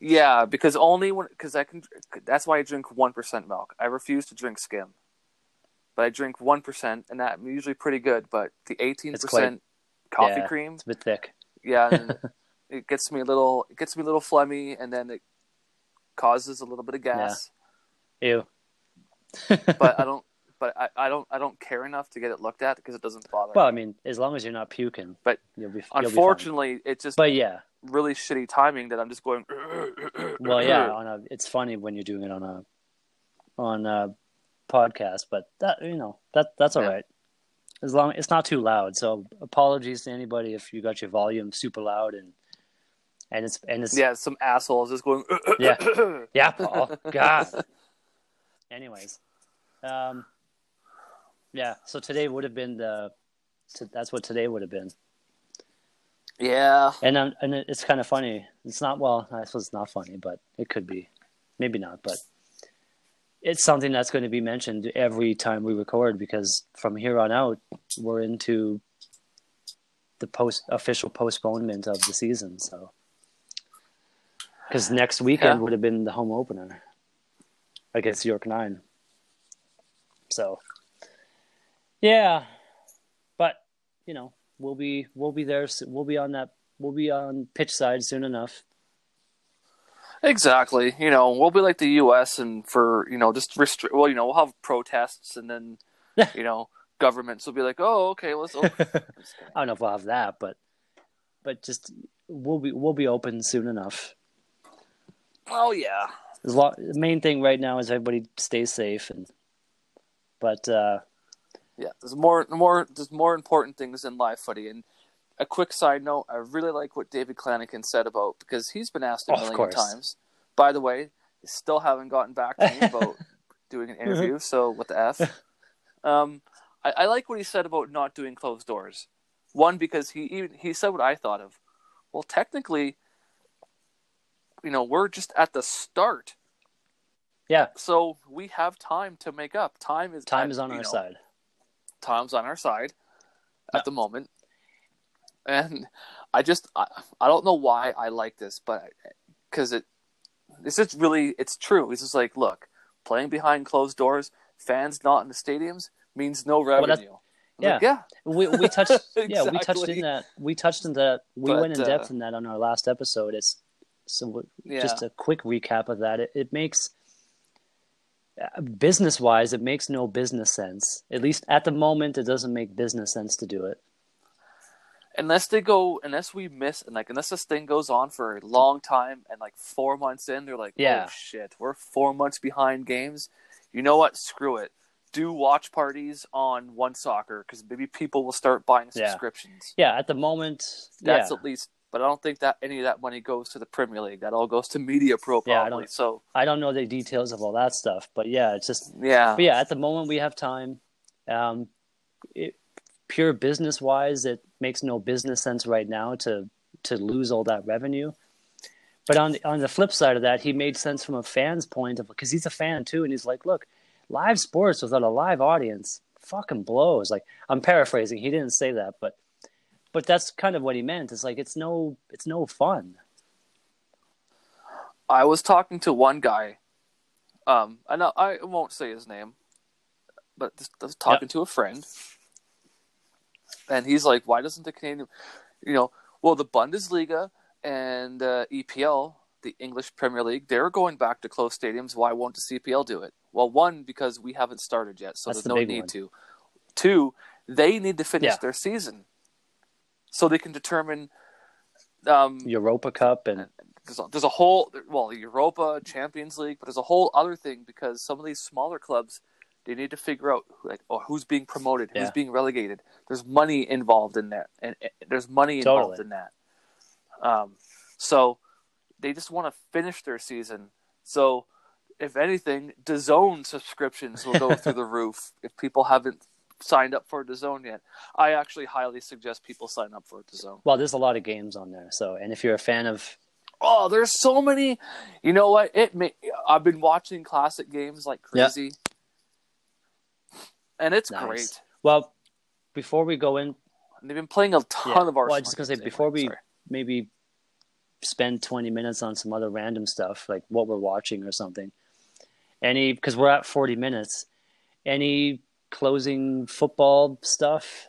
Yeah, because only when because I can. That's why I drink one percent milk. I refuse to drink skim, but I drink one percent, and that I'm usually pretty good. But the eighteen percent coffee yeah. cream, It's a bit thick. yeah, and it gets me a little. It gets me a little phlegmy, and then it causes a little bit of gas, Yeah. Ew. but I don't. But I, I don't I don't care enough to get it looked at because it doesn't bother. well, me. I mean, as long as you're not puking, But you'll be. You'll be fine. Unfortunately, it's just but yeah, really shitty timing that I'm just going. well, yeah. On a, it's funny when you're doing it on a on a podcast, but that you know that that's all Yeah. right. As long it's not too loud. So apologies to anybody if you got your volume super loud and and it's and it's Yeah, some assholes just going. Yeah. yeah, Paul. God. Anyways, um, yeah. So today would have been the. To, that's what today would have been, yeah. and um, and it's kind of funny. It's not well. I suppose it's not funny, but it could be, maybe not. But it's something that's going to be mentioned every time we record because from here on out we're into the post official postponement of the season. So because next weekend Yeah. would have been the home opener against York Nine. So yeah, but you know we'll be we'll be there. We'll be on that. We'll be on pitch side soon enough. Exactly. You know, we'll be like the U.S. and for you know just restrict. Well, you know, we'll have protests and then you know governments will be like, oh, okay, let's. Open. I don't know if we'll have that, but but just we'll be we'll be open soon enough. oh yeah. The main thing right now is everybody stay safe and but uh Yeah, there's more, more, there's more important things in life, buddy, And a quick side note: I really like what David Clanachan said about because he's been asked a million times. By the way, still haven't gotten back to me about doing an interview. So what the f? Um, I, I like what he said about not doing closed doors. One because he even he said what I thought of. Well, technically, you know, we're just at the start, yeah, so we have time to make up. Time is time at, is on our know, side. time's on our side at the moment. And I just I, I don't know why I like this, but because it this is really it's true. It's just like look, playing behind closed doors, fans not in the stadiums means no revenue. I'm like, yeah. yeah, We we touched yeah, we touched in that we touched in that we But, went in depth uh, in that on our last episode. It's so yeah, just a quick recap of that. It, it makes business wise, it makes no business sense. At least at the moment, it doesn't make business sense to do it. Unless they go, unless we miss, and like unless this thing goes on for a long time, and like four months in, they're like, Yeah. oh shit, we're four months behind games. You know what? Screw it. Do watch parties on One Soccer because maybe people will start buying Yeah. subscriptions. Yeah, at the moment, That's yeah, at least, but I don't think that any of that money goes to the Premier League. That all goes to Media Pro Yeah, I probably. don't- so I don't know the details of all that stuff, but yeah, it's just yeah, but yeah, at the moment we have time. Um, it, pure business wise, it makes no business sense right now to to lose all that revenue. But on the, on the flip side of that, he made sense from a fan's point of because he's a fan too, and he's like, look, live sports without a live audience fucking blows. Like I'm paraphrasing, he didn't say that, but but that's kind of what he meant. It's like it's no it's no fun. I was talking to one guy. Um, I know I won't say his name, but just, I was talking to a friend, and he's like, "Why doesn't the Canadian, you know, well, the Bundesliga and uh, EPL, the English Premier League, they're going back to closed stadiums. Why won't the CPL do it? Well, one because we haven't started yet, so That's there's the no need one. to. Two, they need to finish Yeah. their season, so they can determine." Um, Europa Cup and there's a, there's a whole well Europa Champions League, but there's a whole other thing because some of these smaller clubs they need to figure out like oh, who's being promoted, who's Yeah. being relegated. There's money involved in that, and, and there's money involved Totally. in that. Um, so they just want to finish their season. So if anything, DAZN subscriptions will go through the roof if people haven't signed up for DAZN yet. I actually highly suggest people sign up for DAZN. well, there's a lot of games on there. So, and if you're a fan of Oh, there's so many. You know what? It may, I've been watching classic games like crazy, and it's Nice. great. well, before we go in, they've been playing a ton Yeah. of our. Well, I was just gonna say, before we- Sorry. maybe spend 20 minutes on some other random stuff like what we're watching or something any because we're at 40 minutes any closing football stuff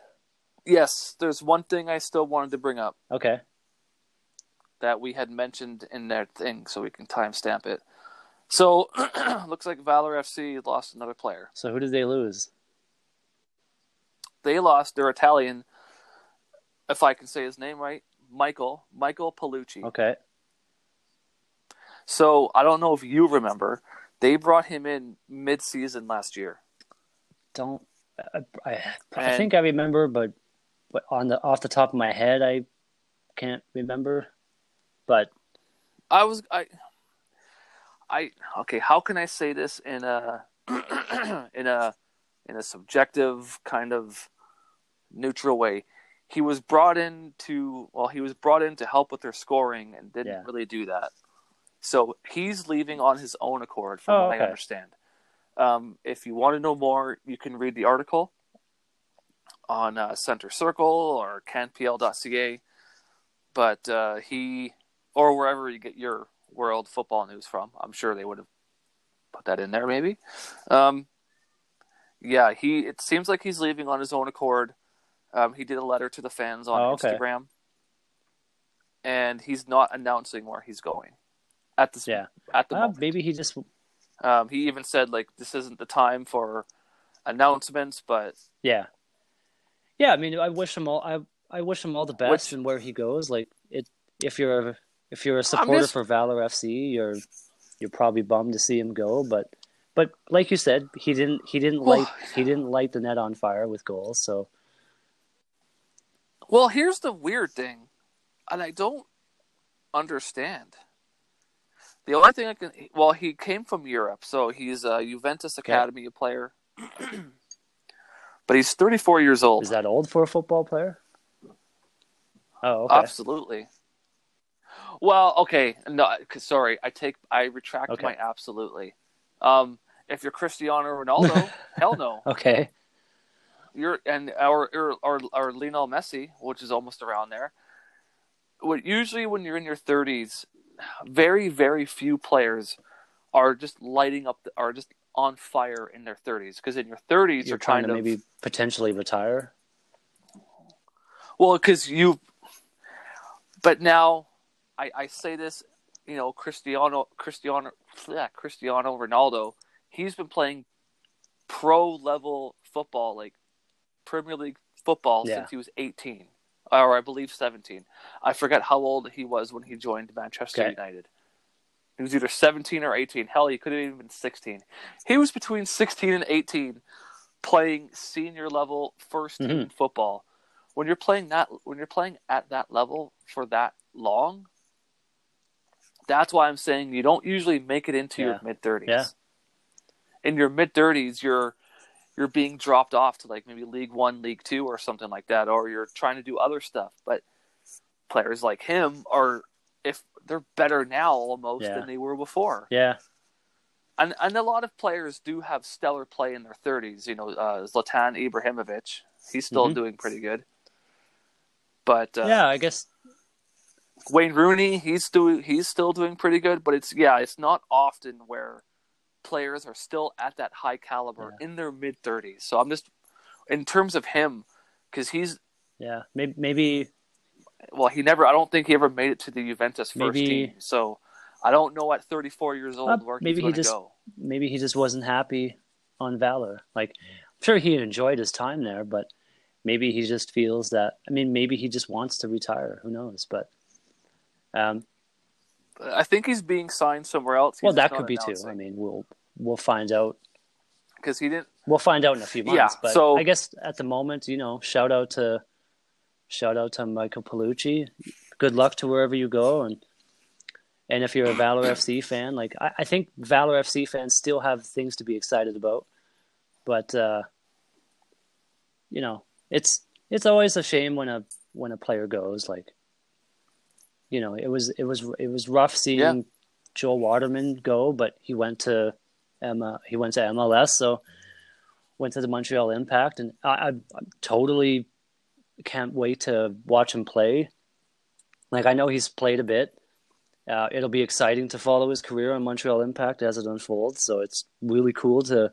yes, there's one thing I still wanted to bring up okay that we had mentioned in their thing, so we can timestamp it. So looks like Valor FC lost another player. So who did they lose? They lost their Italian, if I can say his name right, Michael Michael Paolucci. Okay. So I don't know if you remember, they brought him in mid-season last year. Don't I? I, I think I remember, but but on the off the top of my head, I can't remember. But I was I I okay, how can I say this in a in a in a subjective kind of neutral way? He was brought in to well, he was brought in to help with their scoring and didn't Yeah. really do that. So he's leaving on his own accord, from Oh, what okay. I understand. Um, if you want to know more, you can read the article on uh, Center Circle or canpl.ca. But uh, he, or wherever you get your world football news from, I'm sure they would have put that in there, maybe. Um, yeah, he. It seems like he's leaving on his own accord. Um, he did a letter to the fans on Oh, okay. Instagram, and he's not announcing where he's going at this yeah, at the uh, moment. maybe he just Um, he even said like this isn't the time for announcements, but yeah, yeah. I mean, I wish him all. I I wish him all the best and where he goes. Like it, if you're a, if you're a supporter just- for Valor FC, you're you're probably bummed to see him go. But but like you said, he didn't he didn't light he didn't light the net on fire with goals. So Well, here's the weird thing, and I don't understand. The only thing I can, well, he came from Europe, so he's a Juventus academy player, but he's 34 years old. is that old for a football player? Oh, okay. Absolutely. Well, okay, no, sorry, I take, I retract Okay. my absolutely. Um, if you're Cristiano Ronaldo, hell no. Okay. You're and our or or, or Lionel Messi, which is almost around there. What usually when you're in your 30s, very very few players are just lighting up, are just on fire in their 30s because in your 30s You're trying to of maybe potentially retire. well because you. But now, I I say this, you know, Cristiano Cristiano yeah, Cristiano Ronaldo, he's been playing pro level football like Premier League football Yeah. since he was 18 or I believe 17. I forget how old he was when he joined Manchester Okay. United. He was either 17 or 18. Hell, he could have even been 16. He was between 16 and 18 playing senior level first team Mhm. football. When you're playing that when you're playing at that level for that long, that's why I'm saying you don't usually make it into your mid 30s. Yeah. In your mid 30s, you're you're being dropped off to like maybe League One, League Two, or something like that, or you're trying to do other stuff. But players like him are, if they're better now almost Yeah. than they were before, Yeah. and and a lot of players do have stellar play in their 30s. You know, uh, Zlatan Ibrahimovic, he's still Mhm. doing pretty good. But uh, yeah, I guess Wayne Rooney, he's still he's still doing pretty good, but it's yeah, it's not often where players are still at that high caliber in their mid thirties. So I'm just in terms of him because he's yeah, maybe maybe well, he never. I don't think he ever made it to the Juventus first Maybe- team. So I don't know at 34 years old Uh, where maybe he's he just- go. maybe he just wasn't happy on Valor. Like, I'm sure he enjoyed his time there, but maybe he just feels that. I mean, maybe he just wants to retire. Who knows? But um, I think he's being signed somewhere else. well, that could be too. I mean, we'll we'll find out. because he didn't. We'll find out in a few months. Yeah, but so- I guess at the moment, you know, shout out to shout out to Michael Paolucci. Good luck to wherever you go, and and if you're a Valor FC fan, like I, I think Valor FC fans still have things to be excited about, but uh, you know, it's it's always a shame when a when a player goes. Like, you know, it was it was it was rough seeing Yeah. Joel Waterman go, but he went to Emma. He went to MLS, so went to the Montreal Impact, and I, I, I totally can't wait to watch him play. Like I know he's played a bit. Uh, it'll be exciting to follow his career on Montreal Impact as it unfolds. So it's really cool to.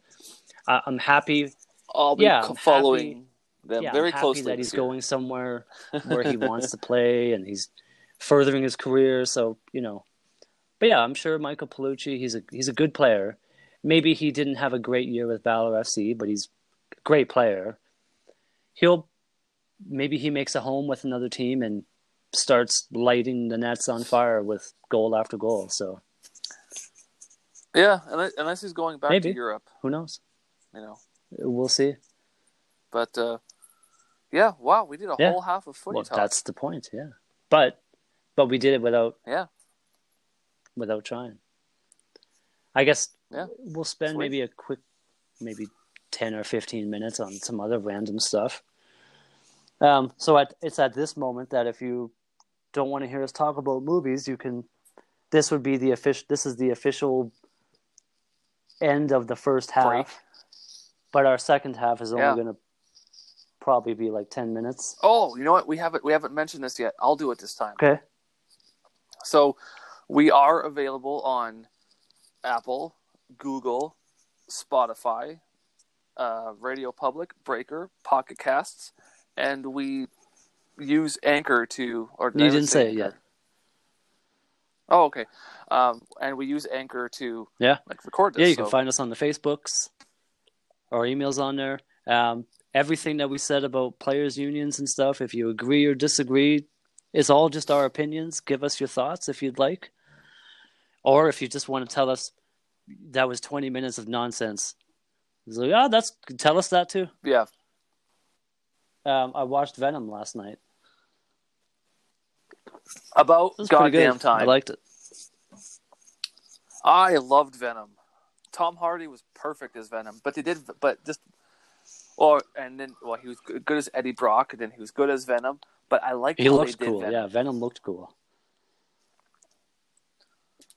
I I'm happy. I'll be Yeah, co- following them Yeah, very I'm happy closely. that he's year. going somewhere where he wants to play, and he's furthering his career. So you know, but yeah, I'm sure Michael Paolucci. He's a he's a good player. Maybe he didn't have a great year with Valor FC, but he's a great player. He'll maybe he makes a home with another team and starts lighting the nets on fire with goal after goal. So Yeah, unless, unless he's going back Maybe. to Europe, who knows? you know. We'll see. But uh, yeah, wow, we did a Yeah. whole half of footy Well, talk. that's the point. Yeah, but but we did it without Yeah, without trying. I guess Yeah. we'll spend Sweet. maybe a quick, maybe ten or fifteen minutes on some other random stuff. Um, so at, it's at this moment that if you don't want to hear us talk about movies, you can. This would be the official. This is the official end of the first half, Break. but our second half is only Yeah. going to probably be like ten minutes. Oh, you know what? We haven't we haven't mentioned this yet. I'll do it this time. Okay. So we are available on Apple, Google, Spotify, uh, Radio Public, Breaker, Pocket Casts, and we use Anchor to. Or You didn't say it yet. Oh, okay. Um, and we use Anchor to Yeah. like record this. Yeah, you so- can find us on the Facebooks. Our emails on there. Um, everything that we said about players' unions and stuff. If you agree or disagree, it's all just our opinions. Give us your thoughts if you'd like, or if you just want to tell us that was twenty minutes of nonsense. It's like, oh, that's tell us that too. Yeah. Um, I watched Venom last night. About It was pretty goddamn time. I liked it. I loved Venom. Tom Hardy was perfect as Venom, but they did, but just, or and then well, he was good as Eddie Brock, and then he was good as Venom. But I like He looks cool. Venom. Yeah, Venom looked cool.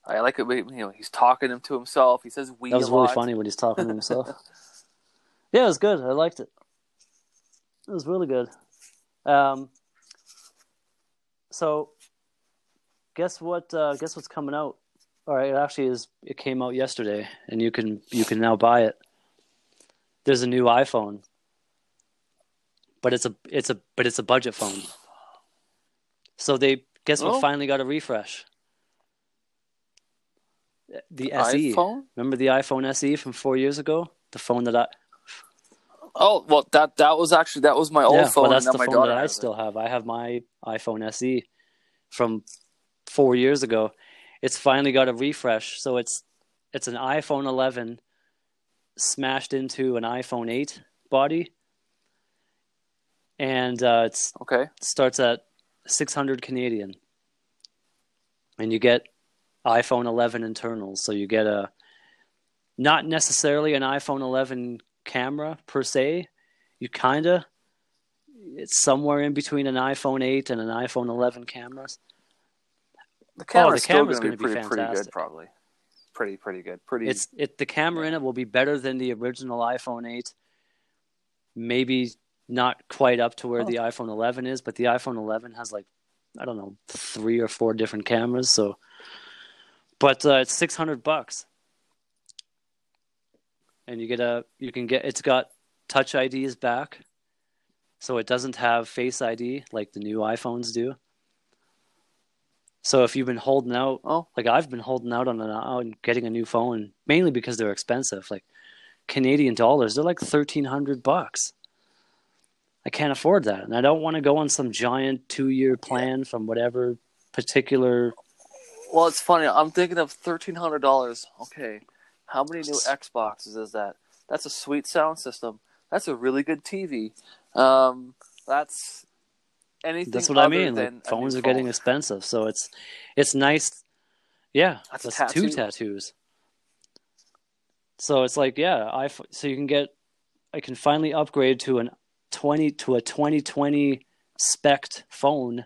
I like it. You know, he's talking him to himself. He says "we." That was really funny when he's talking to himself. yeah, it was good. I liked it. It was really good. Um, so, guess what? Uh, guess what's coming out? All right, it actually is. It came out yesterday, and you can you can now buy it. There's a new iPhone, but it's a it's a but it's a budget phone. So they guess what? Oh. Finally got a refresh. The SE. iPhone. Remember the iPhone SE from four years ago? The phone that I Oh well, that that was actually that was my old yeah, phone. well, that's and the my phone that I has it. still have. I have my iPhone SE from four years ago. It's finally got a refresh, so it's it's an iPhone 11 smashed into an iPhone 8 body, and uh, it's Okay. starts at 600 Canadian. And you get iPhone 11 internals. So you get a not necessarily an iPhone 11 camera per se. You kind of it's somewhere in between an iPhone 8 and an iPhone 11 cameras. The oh, camera's, Oh, the still camera's going to be be pretty pretty good, probably. Pretty pretty good. Pretty. It's it the camera in it will be better than the original iPhone 8. Maybe not quite up to where Oh. the iPhone 11 is, but the iPhone 11 has like I don't know three or four different cameras. So, but uh, it's 600 bucks, and you get a you can get it's got Touch ID is back, so it doesn't have Face ID like the new iPhones do. So if you've been holding out oh like I've been holding out on, an, on getting a new phone mainly because they're expensive. Like Canadian dollars, they're like thirteen hundred bucks. I can't afford that, and I don't want to go on some giant two-year plan from whatever particular. well, it's funny. I'm thinking of thirteen hundred dollars. Okay, how many new Xboxes is that? That's a sweet sound system. That's a really good TV. Um, that's anything. That's what I mean. Like phones are getting expensive, so it's it's nice. Yeah, That's that's, two tattoos. So it's like yeah, I so you can get I can finally upgrade to an twenty to a twenty twenty spec phone,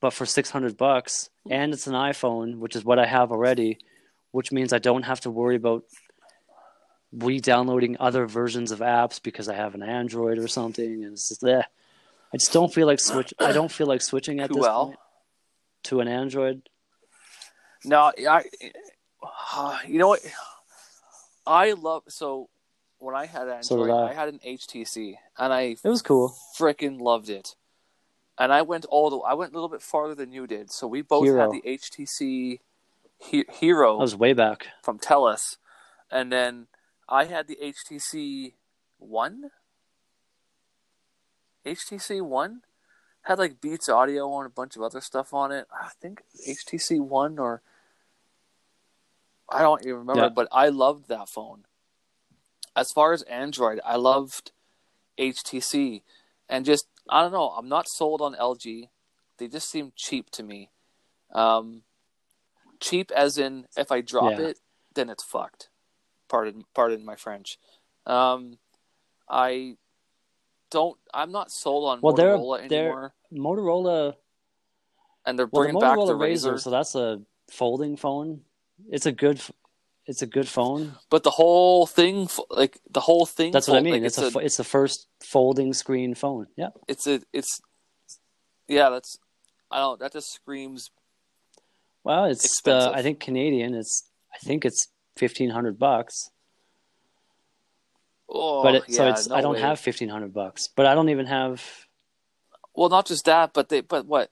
but for six hundred bucks, and it's an iPhone, which is what I have already, which means I don't have to worry about re-downloading other versions of apps because I have an Android or something, and it's just eh. I just don't feel like switch. I don't feel like switching at this Well. point to an Android. No, I. You know what? I love so when I had Android, So I. I had an HTC, and I It was cool. freaking loved it. And I went all the I went a little bit farther than you did. So we both Hero. had the HTC He- Hero That was way back. from Telus, and then I had the HTC One. HTC One had like Beats Audio and a bunch of other stuff on it. I think HTC One or I don't even remember, Yeah. but I loved that phone. As far as Android, I loved HTC, and just I don't know. I'm not sold on LG. They just seem cheap to me. Um, cheap as in if I drop Yeah. it, then it's fucked. Pardon, pardon my French. Um, I don't. I'm not sold on Well, they're- Motorola they're- anymore, Motorola. and they're Well, the bringing back Motorola the Razr, Razr. so that's a folding phone. It's a good. It's a good phone. But the whole thing, like the whole thing, That's what I mean. like, it's, a, a, it's the first folding screen phone. Yeah. it's a, it's, yeah. That's, I don't. That just screams. Well, it's uh, Expensive. I think Canadian. It's I think it's fifteen hundred bucks. Oh, But it, yeah, so it's no I don't way. have fifteen hundred bucks. But I don't even have. Well, not just that, but they, but what?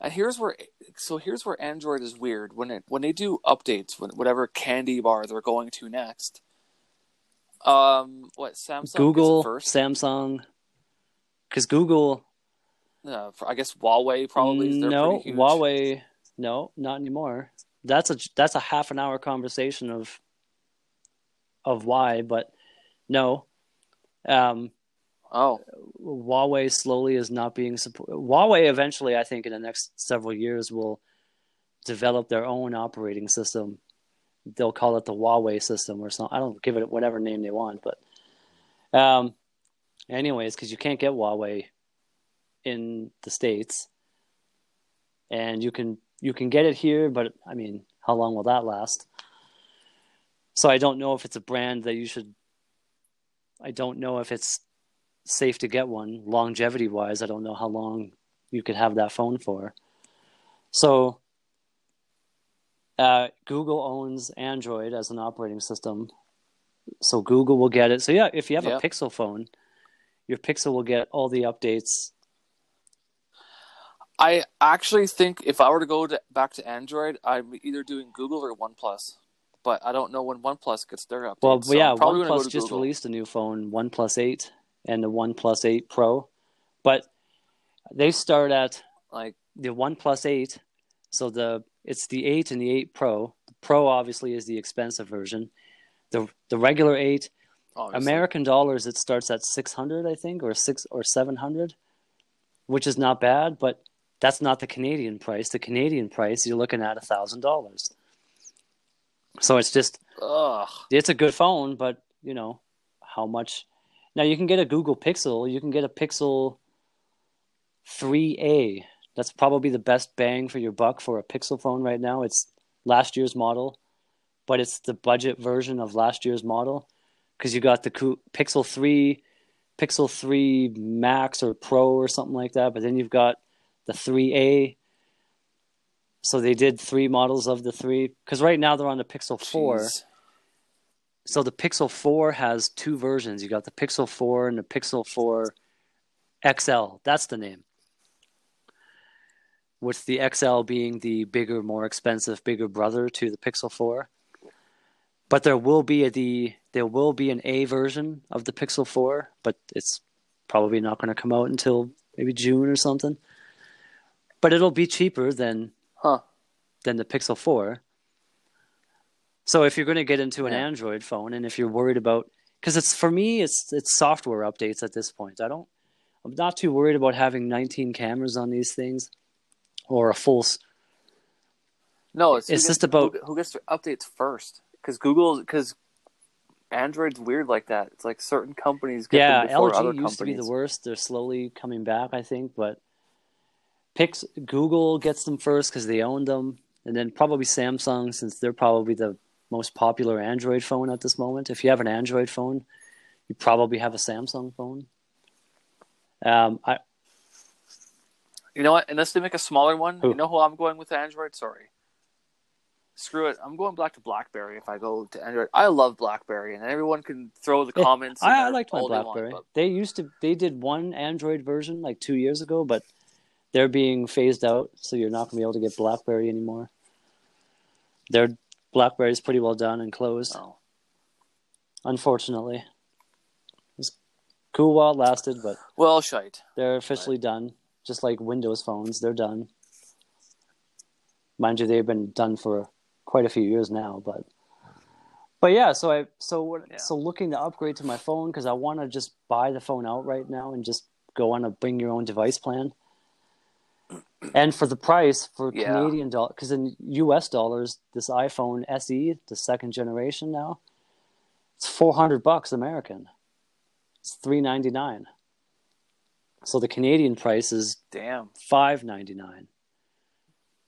And here's where, so here's where Android is weird when it when they do updates, when whatever candy bar they're going to next. Um, what Samsung Google, first? Samsung, because Google. Uh, I guess Huawei probably. is- no. Huawei. No, not anymore. That's a that's a half an hour conversation of of why, but no. Um, Oh, Huawei slowly is not being supported. Huawei eventually, I think, in the next several years, will develop their own operating system. They'll call it the Huawei system or something. I don't give it whatever name they want, but um, anyways, because you can't get Huawei in the states, and you can you can get it here, but I mean, how long will that last? So I don't know if it's a brand that you should. I don't know if it's safe to get one longevity wise. I don't know how long you could have that phone for. So, uh, Google owns Android as an operating system. So, Google will get it. So, yeah, if you have Yeah. a Pixel phone, your Pixel will get all the updates. I actually think if I were to go to, back to Android, I'm either doing Google or OnePlus. But I don't know when OnePlus gets their updates. Well, so yeah, I'm probably OnePlus go just Google. released a new phone, OnePlus 8 and the OnePlus 8 Pro. But they start at Like, the OnePlus 8. So the it's the 8 and the 8 Pro. The Pro obviously is the expensive version. The the regular 8 obviously. American dollars it starts at 600 I think or 6 or 700, which is not bad, but that's not the Canadian price. The Canadian price you're looking at a $1000. So it's just Ugh. it's a good phone, but you know how much. Now you can get a Google Pixel. You can get a Pixel 3A. That's probably the best bang for your buck for a Pixel phone right now. It's last year's model, but it's the budget version of last year's model because you got the Pixel 3, Pixel 3 Max or Pro or something like that. But then you've got the 3A. So they did three models of the three because right now they're on the Pixel 4. So the Pixel 4 has two versions. You got the Pixel 4 and the Pixel 4 XL. That's the name. With the XL being the bigger, more expensive, bigger brother to the Pixel 4. But there will be a the there will be an A version of the Pixel 4, but it's probably not going to come out until maybe June or something. But it'll be cheaper than Huh. than the Pixel 4. So if you're going to get into an Yeah. Android phone and if you're worried about cuz it's for me it's it's software updates at this point. I don't I'm not too worried about having 19 cameras on these things or a full No, it's, It's gets- just about- who, who gets their updates first. Because Google, because Android's weird like that. It's like certain companies get Yeah, them before LG other used companies. to be the worst. They're slowly coming back, I think, but Pix Google gets them first cuz they own them and then probably Samsung since they're probably the most popular Android phone at this moment. If you have an Android phone, you probably have a Samsung phone. Um, I, You know what? Unless they make a smaller one, Who? you know who I'm going with Android? Sorry. Screw it. I'm going back to BlackBerry if I go to Android. I love BlackBerry, and everyone can throw the comments. I, I liked my all they want, BlackBerry. They used to they did one Android version like two years ago, but they're being phased out, so you're not gonna be able to get BlackBerry anymore. Their BlackBerry's pretty well done and closed. Oh. Unfortunately, it was cool while it lasted, but Well, shite. they're officially done. Just like Windows phones, they're done. Mind you, they've been done for quite a few years now, but but yeah. So I so what Yeah. so looking to upgrade to my phone because I want to just buy the phone outright now and just go on a bring your own device plan. And for the price for Yeah. Canadian dollar, because in U.S. dollars, this iPhone SE, the second generation now, it's four hundred bucks American. It's three ninety nine. So the Canadian price is Damn. five ninety nine.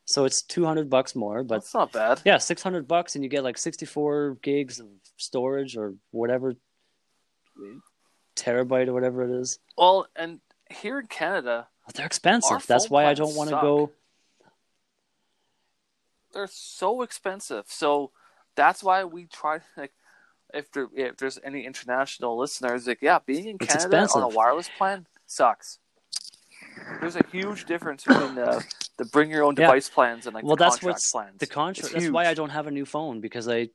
So it's two hundred bucks more, but That's not bad. yeah, six hundred bucks, and you get like sixty four gigs of storage or whatever terabyte or whatever it is. Well, and here in Canada, But they're expensive. Our That's why I don't want to go. they're so expensive. So that's why we try like if there if there's any international listeners, like yeah, being in It's Canada on a wireless plan sucks. There's a huge difference between the the bring your own Yeah. device plans and like Well, the that's what's plans. The contract. That's why I don't have a new phone because I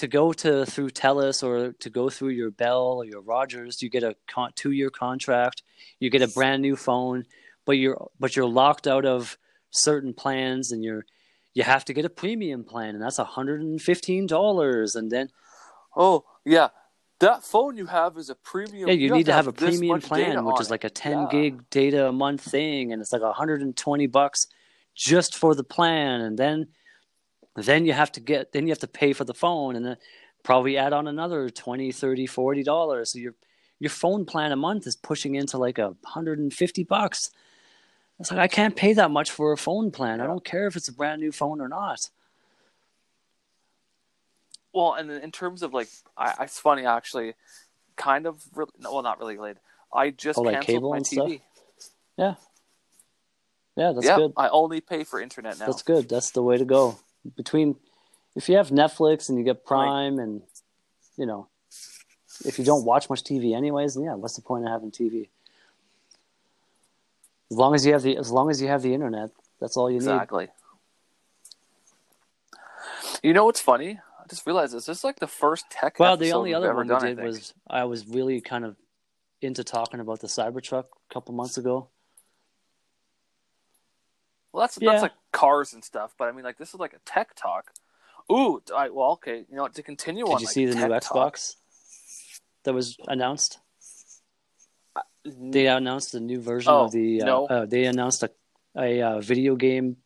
to go to through Telus or to go through your Bell or your Rogers, you get a con- two year contract. You get a brand new phone, but you're but you're locked out of certain plans, and you're you have to get a premium plan, and that's hundred and fifteen dollars, and then Oh yeah, that phone you have is a premium. yeah, you, need to have, a premium plan, which is like a ten Yeah. gig data a month thing, and it's like hundred and twenty bucks just for the plan, and then then you have to get then you have to pay for the phone, and then probably add on another 20 30 40 dollars so your your phone plan a month is pushing into like a 150 bucks it's like i can't pay that much for a phone plan i don't care if it's a brand new phone or not Well, and in terms of like, I, it's funny actually, kind of. Re- no, well, not really related. I just Oh, like canceled my and stuff? TV. yeah Yeah, that's yeah, good I only pay for internet now. that's good that's the way to go between if you have netflix and you get prime and you know if you don't watch much tv anyways then yeah what's the point of having tv as long as you have the as long as you have the internet that's all you need Exactly. You know what's funny? I just realized this. This is like the first tech. Well, the only other one done, we I did think. was I was really kind of into talking about the Cybertruck a couple months ago. Well, that's Yeah. that's like cars and stuff, but I mean, like this is like a tech talk. Ooh, I, well, okay. You know? To continue Did on, Did you like, see the new tech talk, Xbox that was announced? They announced a new version Oh, of the. Uh, no. uh, they announced a a uh, video game.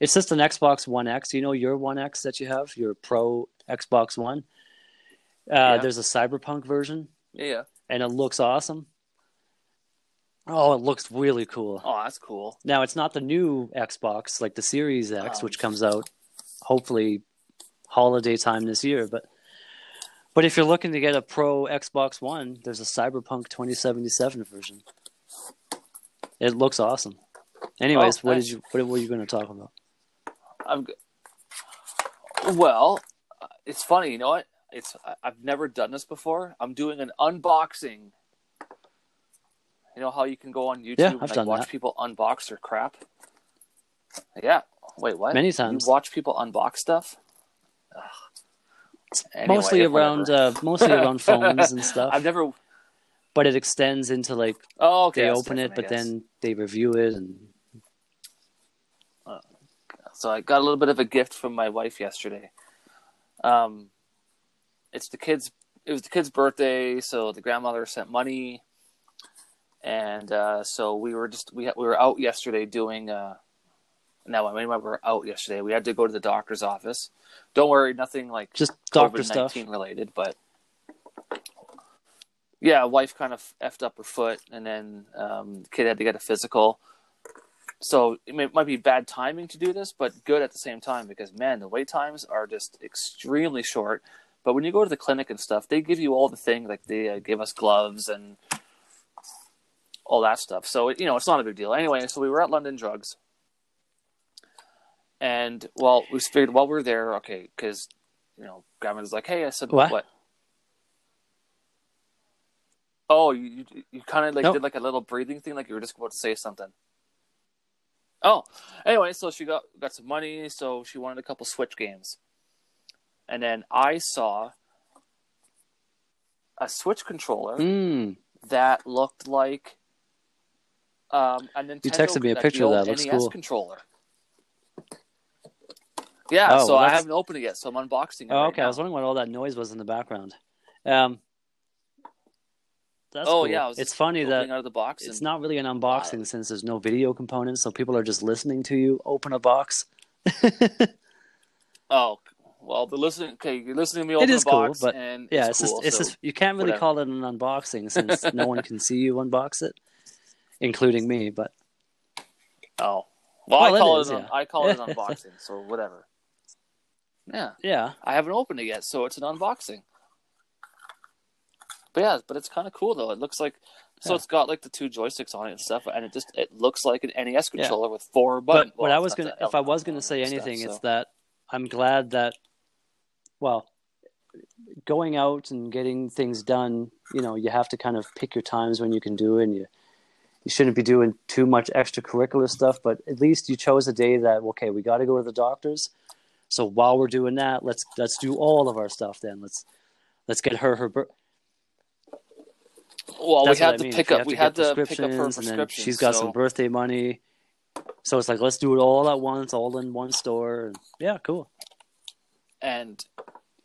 It's just an Xbox One X. You know your One X that you have, your Pro Xbox One. Uh, Yeah. There's a Cyberpunk version, yeah. and it looks awesome. Oh, it looks really cool. Oh, that's cool. Now it's not the new Xbox like the Series X, Um, which comes out hopefully holiday time this year. But but if you're looking to get a Pro Xbox One, there's a Cyberpunk 2077 version. It looks awesome. Anyways, Oh, what did you what were you going to talk about? I'm. Well, uh, it's funny. You know what? It's I've never done this before. I'm doing an unboxing. You know how you can go on YouTube Yeah, and like, watch that. people unbox their crap. Yeah. Wait, what? Many times. You watch people unbox stuff. Anyway, mostly around uh, mostly around phones and stuff. I've never. But it extends into like Oh, okay. they open it, but then they review it and So I got a little bit of a gift from my wife yesterday. Um, it's the kids. It was the kid's birthday, so the grandmother sent money, and uh, so we were just we we were out yesterday doing. Uh, no, I mean we were out yesterday. We had to go to the doctor's office. Don't worry, nothing like just doctor COVID stuff. nineteen related, but yeah, wife kind of effed up her foot, and then um, the kid had to get a physical. So it may, might be bad timing to do this, but good at the same time because man, the wait times are just extremely short. But when you go to the clinic and stuff, they give you all the things like they uh, give us gloves and all that stuff. So you know it's not a big deal. Anyway, so we were at London Drugs, and well, we figured while we are there, okay, because you know, grandmother's like, "Hey," I said, What? "What?" Oh, you you, you kind of like Nope. did like a little breathing thing, like you were just about to say something. Oh, anyway, so she got got some money, so she wanted a couple Switch games. and then I saw a Switch controller Mm. that looked like um, a Nintendo. texted me a picture of that. Looks NES cool. controller. Yeah, Oh, so I haven't opened it yet, so I'm unboxing it. Oh, right okay. I was wondering what all that noise was in the background. Um, that's Oh, cool. yeah, it's funny that out of the box. it's and- not really an unboxing since there's no video component, so people are just listening to you open a box. Oh, well, the listening. Okay, you're listening to me open is a cool, box, but and yeah, it's, it's cool. just it's so- just you can't really whatever. call it an unboxing since no one can see you unbox it, including me. But oh, well, Well, I call it. is, an, yeah. I call it an unboxing. So whatever. Yeah, yeah, I haven't opened it yet, so it's an unboxing. But yeah, but it's kind of cool though. It looks like so Yeah. it's got like the two joysticks on it and stuff, and it just it looks like an NES Yeah. controller with four buttons. but buttons. what Well, I was gonna, if I was gonna say stuff, anything, so- it's that I'm glad that, well, going out and getting things done, you know, you have to kind of pick your times when you can do it, and you you shouldn't be doing too much extracurricular stuff. But at least you chose a day that okay, we got to go to the doctors. So while we're doing that, let's let's do all of our stuff. Then let's let's get her her. bir- Well, That's we had I to mean. pick up. We had to pick up her prescription. she's got so, some birthday money. So it's like let's do it all at once, all in one store. Yeah, cool. and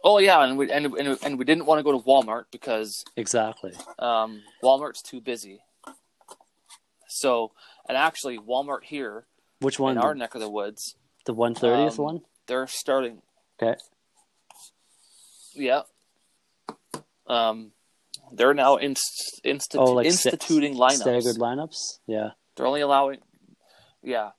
oh yeah, and we and, and and we didn't want to go to Walmart because Exactly. um, Walmart's too busy. So, and actually, Walmart here Which one? in our neck of the woods, the one thirtieth um, one. they're starting. Okay. Yeah. Um, they're now inst- institu- Oh, like instituting lineups. Staggered lineups. Yeah. They're only allowing. Yeah,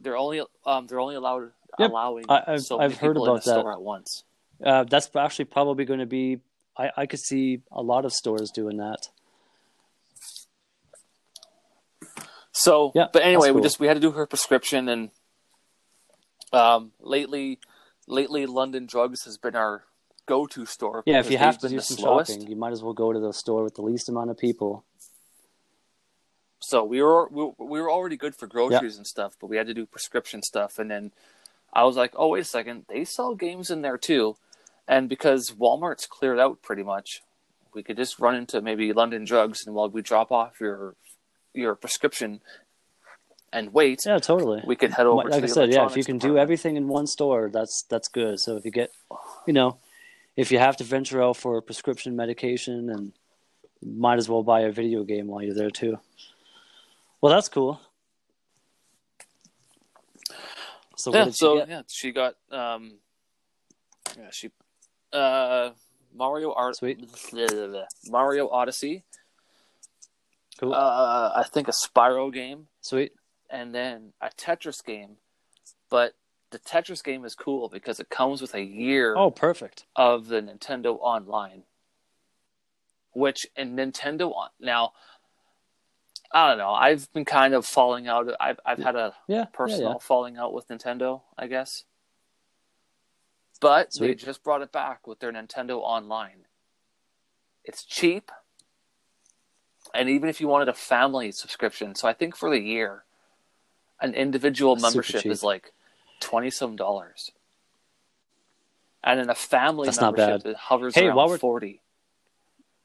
they're only um they're only allowed Yep. allowing I- I've- so I've heard about that. store at once. Uh, that's actually probably going to be. I, I could see a lot of stores doing that. So, Yeah, but anyway, that's we just we had to do her prescription, and um, lately, lately, London Drugs has been our go-to store. Yeah, if you have to do some slowest. shopping, you might as well go to the store with the least amount of people. So we were we, we were already good for groceries and stuff, but we had to do prescription stuff, and then I was like, oh wait a second, they sell games in there too, and because Walmart's cleared out pretty much, we could just run into maybe London Drugs, and while we drop off your your prescription and wait, Yeah, totally. we could head over. like to I said, yeah, if you can do everything in one store, that's that's good. So if you get, you know, if you have to venture out for a prescription medication, and might as well buy a video game while you're there too. Well, that's cool. So yeah, so yeah, she got um, yeah, she uh, Mario Kart Sweet. Mario Odyssey, Cool. uh, I think a Spyro game, Sweet. and then a Tetris game. But the Tetris game is cool because it comes with a year Oh, perfect. of the Nintendo Online, which in Nintendo on now. I don't know. I've been kind of falling out. I've I've had a Yeah. personal Yeah, falling out with Nintendo, I guess. But they just brought it back with their Nintendo Online. It's cheap. And even if you wanted a family subscription, so I think for the year, an individual That's membership is like twenty some dollars. And then a family That's not membership, bad. it hovers Hey, around while we're- forty.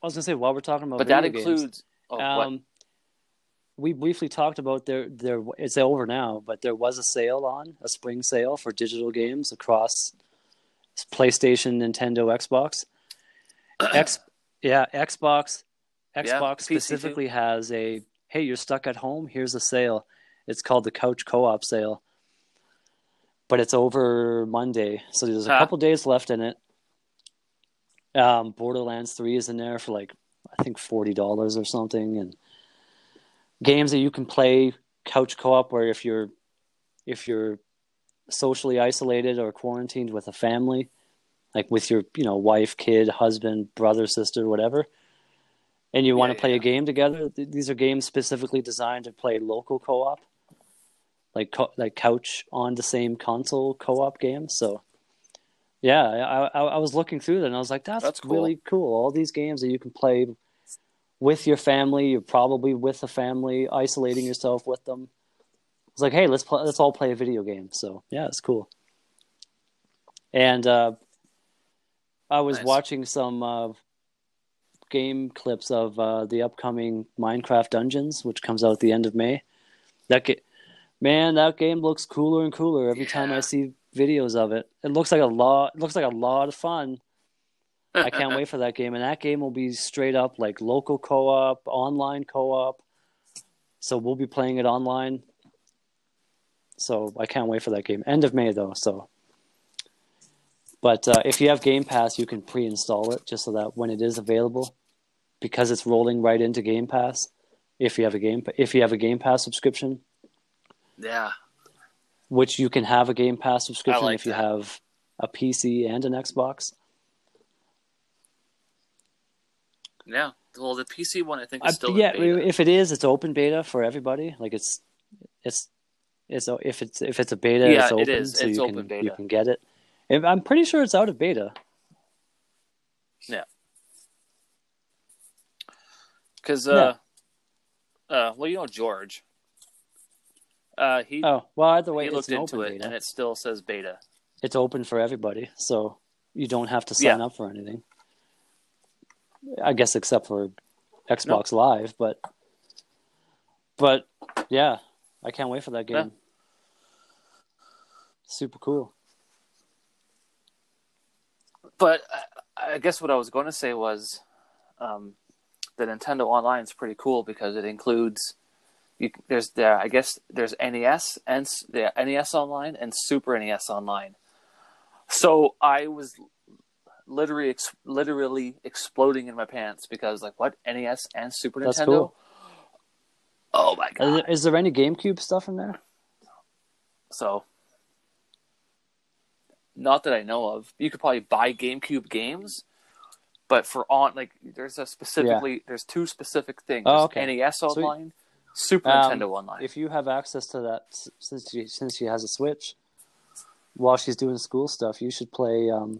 I was gonna say while we're talking about But that video games, includes oh, what? um, we briefly talked about there. There, it's over now, but there was a sale on a spring sale for digital games across PlayStation, Nintendo, Xbox. X, yeah, Xbox. Yeah, Xbox too. specifically has a hey, you're stuck at home. Here's a sale. It's called the Couch Co-op sale, but it's over Monday, so there's a Huh. couple days left in it. Um, Borderlands Three is in there for like I think forty dollars or something, and games that you can play couch co-op where if you're if you're socially isolated or quarantined with a family, like with your you know wife, kid, husband, brother, sister, whatever, and you want to play yeah. a game together, these are games specifically designed to play local co-op, like co- like couch on the same console co-op games. So. Yeah, I, I I was looking through that and I was like, that's, That's cool. really cool. All these games that you can play with your family. You're probably with a family, isolating yourself with them. It's like, hey, let's play, let's all play a video game. So yeah, it's cool. And uh, I was Nice. watching some uh, game clips of uh, the upcoming Minecraft Dungeons, which comes out at the end of May. That ga- man, that game looks cooler and cooler every time I see videos of it. It looks like a lot. It looks like a lot of fun. I can't wait for that game, and that game will be straight up like local co-op, online co-op. So we'll be playing it online. So I can't wait for that game. End of May though. So, but uh, if you have Game Pass, you can pre-install it just so that when it is available, because it's rolling right into Game Pass. If you have a game, if you have a Game Pass subscription, Yeah. which you can have a Game Pass subscription like if you have a PC and an Xbox. Yeah. Well, the PC one I think is still yeah, if it is, it's open beta for everybody. Like it's, it's, it's if it's if it's a beta, Yeah, it's open, is. so It's you open can beta. you can get it. And I'm pretty sure it's out of beta. Because, uh, uh, well, you know George. Uh, he Oh well, either way, he looked into it, beta. and it still says beta. It's open for everybody, so you don't have to sign Yeah. up for anything. I guess except for Xbox Live, but but yeah, I can't wait for that game. Yeah. Super cool. But I guess what I was going to say was, um, the Nintendo Online is pretty cool because it includes. You, there's there I guess there's NES and the NES Online and Super NES Online. So I was literally ex- literally exploding in my pants because like what NES and Super That's Nintendo. cool. Oh my Is god! there, is there any GameCube stuff in there? So, not that I know of. You could probably buy GameCube games, but for on like there's a specifically there's two specific things: Oh, okay. NES. Online, Super Um, Nintendo Online. If you have access to that, since she since she has a Switch, while she's doing school stuff, you should play. Um,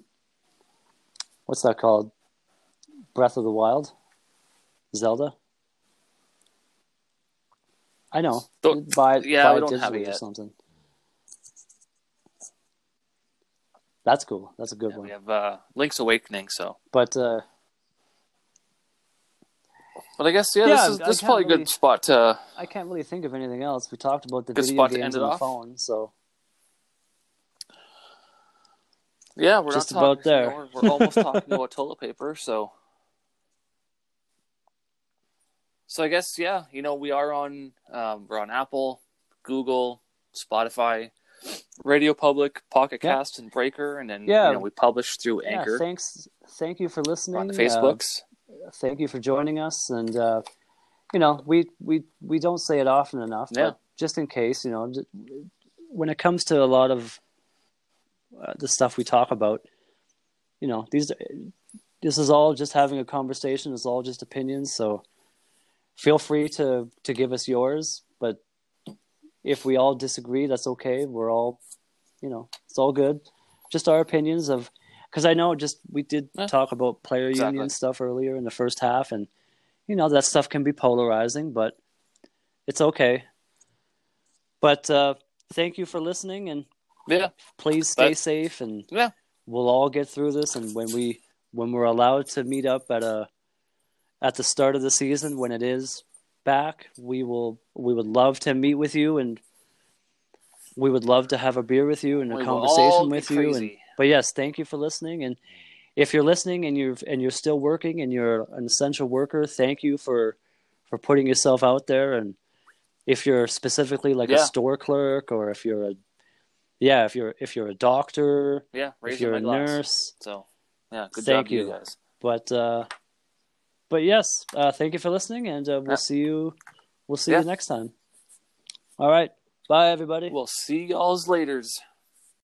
what's that called? Breath of the Wild, Zelda. I know. Don't- buy it. yeah, buy it don't have it digitally or yet. something. That's cool. That's a good Yeah, one. we have uh, Link's Awakening. So, But uh, but I guess yeah, Yeah, this is this is probably a really- good spot to. I can't really think of anything else. We talked about the Good video spot to games on the off. phone, so Yeah, we're Just talking, about there. you know, we're, we're almost talking about toilet paper. So, so I guess yeah, you know we are on um, we're on Apple, Google, Spotify, Radio Public, Pocket Yeah. Cast, and Breaker, and then Yeah. you know we publish through yeah. Anchor Thanks, thank you for listening. on the Uh, Facebooks. thank you for joining us and uh, you know we, we we don't say it often enough Yeah. but just in case you know when it comes to a lot of uh, the stuff we talk about you know these this is all just having a conversation it's all just opinions so feel free to to give us yours but if we all disagree that's okay we're all you know it's all good just our opinions of because I know just we did Yeah. talk about player Exactly. union stuff earlier in the first half, and you know that stuff can be polarizing, but it's okay. But uh, thank you for listening, and Yeah, please stay But- safe, and yeah, we'll all get through this. And when we when we're allowed to meet up at a at the start of the season when it is back, we will we would love to meet with you and we would love to have a beer with you and a We conversation with you. And, but yes, thank you for listening. And if you're listening and you're and you're still working and you're an essential worker, thank you for for putting yourself out there. And if you're specifically like a store clerk or if you're a yeah, if you're if you're a doctor, yeah. if you're a glass. nurse, So, yeah, good Thank job, you you. guys. but uh, but yes, uh, thank you for listening, and uh, we'll Yeah. see you. We'll see Yeah. you next time. All right, bye everybody. We'll see y'all's later's.